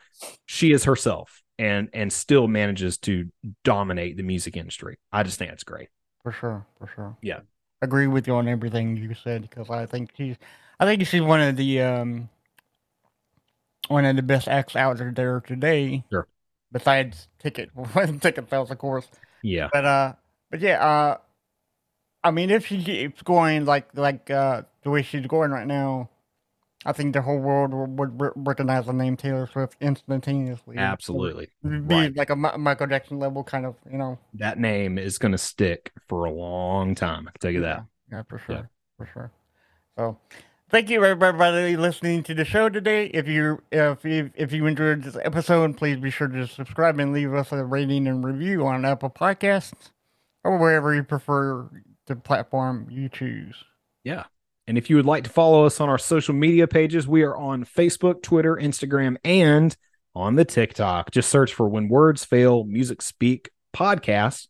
C: She is herself and and still manages to dominate the music industry. I just think it's great.
B: For sure, for sure.
C: Yeah.
B: Agree with you on everything you said because I think she's, I think she's one of the um, one of the best acts out there today.
C: Sure.
B: Besides ticket, <laughs> ticket sales, of course.
C: yeah
B: But uh, but yeah, uh, I mean, if she keeps going like like uh the way she's going right now, I think the whole world would, would re- recognize the name Taylor Swift instantaneously.
C: absolutely
B: It'd be
C: Right.
B: like a Michael Jackson level kind of, you know.
C: that name is going to stick for a long time i can tell you that
B: Yeah, for sure.
C: Yeah.
B: For sure. So thank you everybody listening to the show today. If you if you if you enjoyed this episode, please be sure to subscribe and leave us a rating and review on Apple Podcasts or wherever you prefer the platform you choose.
C: Yeah. And if you would like to follow us on our social media pages, we are on Facebook, Twitter, Instagram, and on the TikTok. Just search for When Words Fail Music Speak podcast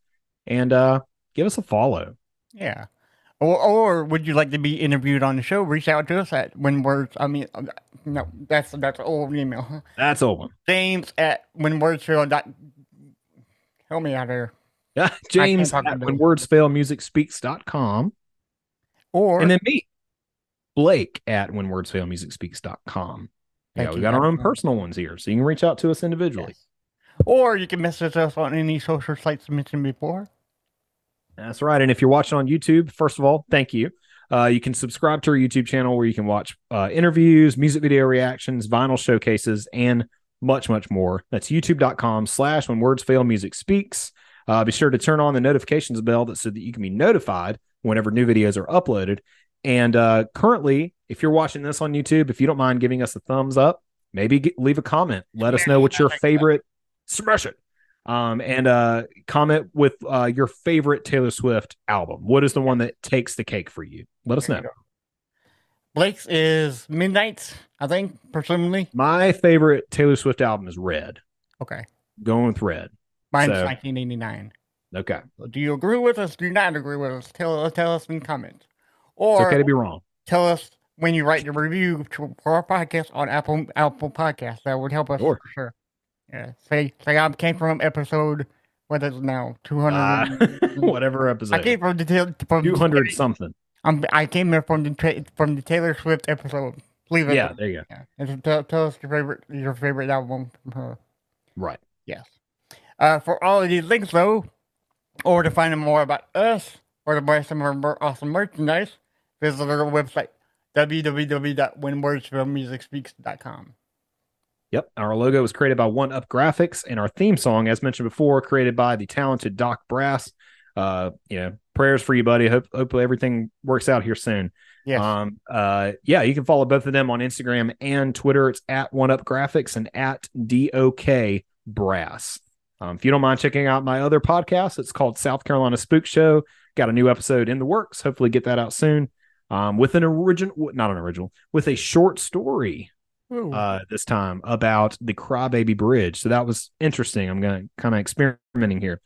C: and uh, give us a follow.
B: Yeah. Or, or would you like to be interviewed on the show? Reach out to us at when words. I mean, uh, no, that's that's old email.
C: That's all one.
B: James at when words fail dot. Help me out here.
C: Yeah, <laughs>
B: James
C: at When. Words Fail Music Speaks.com.
B: Or
C: And then me, Blake at When Words Fail Music Speaks.com. Yeah, we got our own personal ones here. So you can reach out to us individually.
B: Yes. Or you can message us on any social sites mentioned before.
C: That's right. And if you're watching on YouTube, first of all, thank you. Uh, you can subscribe to our YouTube channel where you can watch uh, interviews, music video reactions, vinyl showcases, and much, much more. That's youtube.com slash when words fail music speaks. Uh, be sure to turn on the notifications bell that so that you can be notified whenever new videos are uploaded. And uh, currently, if you're watching this on YouTube, if you don't mind giving us a thumbs up, maybe get, leave a comment. Let us know what your favorite smash it. Um, and uh, comment with uh, your favorite Taylor Swift album. What is the one that takes the cake for you? Let us know.
B: Blake's is Midnight, I think, presumably.
C: My favorite Taylor Swift album is Red.
B: Okay.
C: Going with Red.
B: Mine's
C: So-
B: 1989.
C: Okay.
B: Do you agree with us? Do you not agree with us? Tell, tell us in comments.
C: It's okay to be wrong.
B: tell us when you write the review to, for our podcast on Apple Apple Podcasts. That would help us
C: Sure.
B: for sure. Yeah. Say say I came from episode what is it now? Two hundred.
C: Uh, <laughs> whatever episode.
B: I came from the from
C: 200 something.
B: I'm, I came here from the from the Taylor Swift episode. Leave it.
C: Yeah, there you go.
B: Yeah. And so tell, tell us your favorite your favorite album from her.
C: Right.
B: Yes. Uh, for all of these links though, or to find out more about us, or to buy some of our awesome merchandise, visit our website www.whenwordsfailmusicspeaks.com.
C: Yep. Our logo was created by One Up Graphics, and our theme song, as mentioned before, created by the talented Doc Brass. Uh, you know, prayers for you, buddy. Hope hopefully everything works out here soon.
B: Yes.
C: Um, uh, yeah, you can follow both of them on Instagram and Twitter. It's at One Up Graphics and at DOK Brass. Um, if you don't mind checking out my other podcast, it's called South Carolina Spook Show. Got a new episode in the works. Hopefully, get that out soon. Um, with an original, not an original, with a short story uh, this time about the Crybaby Bridge. So that was interesting. I'm going to kind of experimenting here.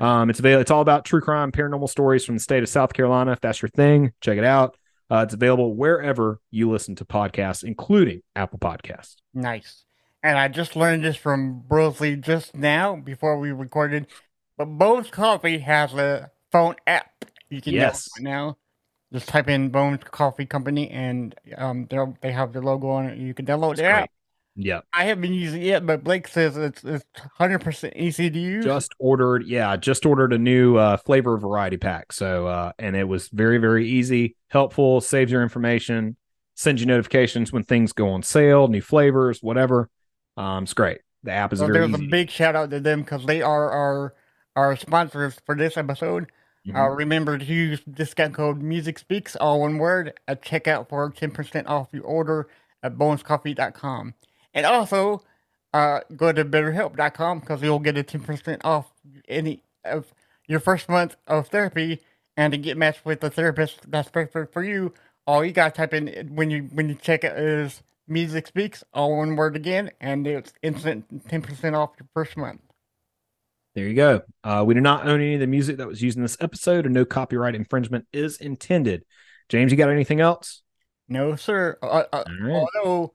C: Um, it's available. It's all about true crime, paranormal stories from the state of South Carolina. If that's your thing, check it out. Uh, it's available wherever you listen to podcasts, including Apple Podcasts.
B: nice. And I just learned this from Brosley just now before we recorded. But Bones Coffee has a phone app. You can
C: Yes.
B: now. Just type in Bones Coffee Company and um, they have the logo on it. You can download
C: it.
B: the
C: great.
B: app.
C: Yep.
B: I haven't been using it, but Blake says it's it's hundred percent easy to use.
C: Just ordered, yeah, just ordered a new uh, flavor variety pack. So, uh, and it was very, very easy, helpful, saves your information, sends you notifications when things go on sale, new flavors, whatever. Um, it's great. The app is
B: well,
C: very
B: there's
C: easy.
B: a big shout out to them because they are our our sponsors for this episode.
C: Mhm.
B: Uh, remember to use discount code Music Speaks, all one word, at checkout for 10% off your order at bonescoffee.com. And also, uh, go to betterhelp.com because you'll get a 10% off any of your first month of therapy. And to get matched with a therapist that's perfect for you, all you gotta type in when you when you check it is Music Speaks, all one word again, and it's instant 10% off your first month.
C: There you go. Uh, we do not own any of the music that was used in this episode, and no copyright infringement is intended. James, you got anything else?
B: No, sir. Uh, uh,
C: All right.
B: Although,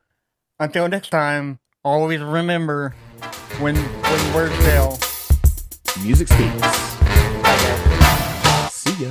B: until next time, always remember when when words fail.
C: Music speaks. See ya.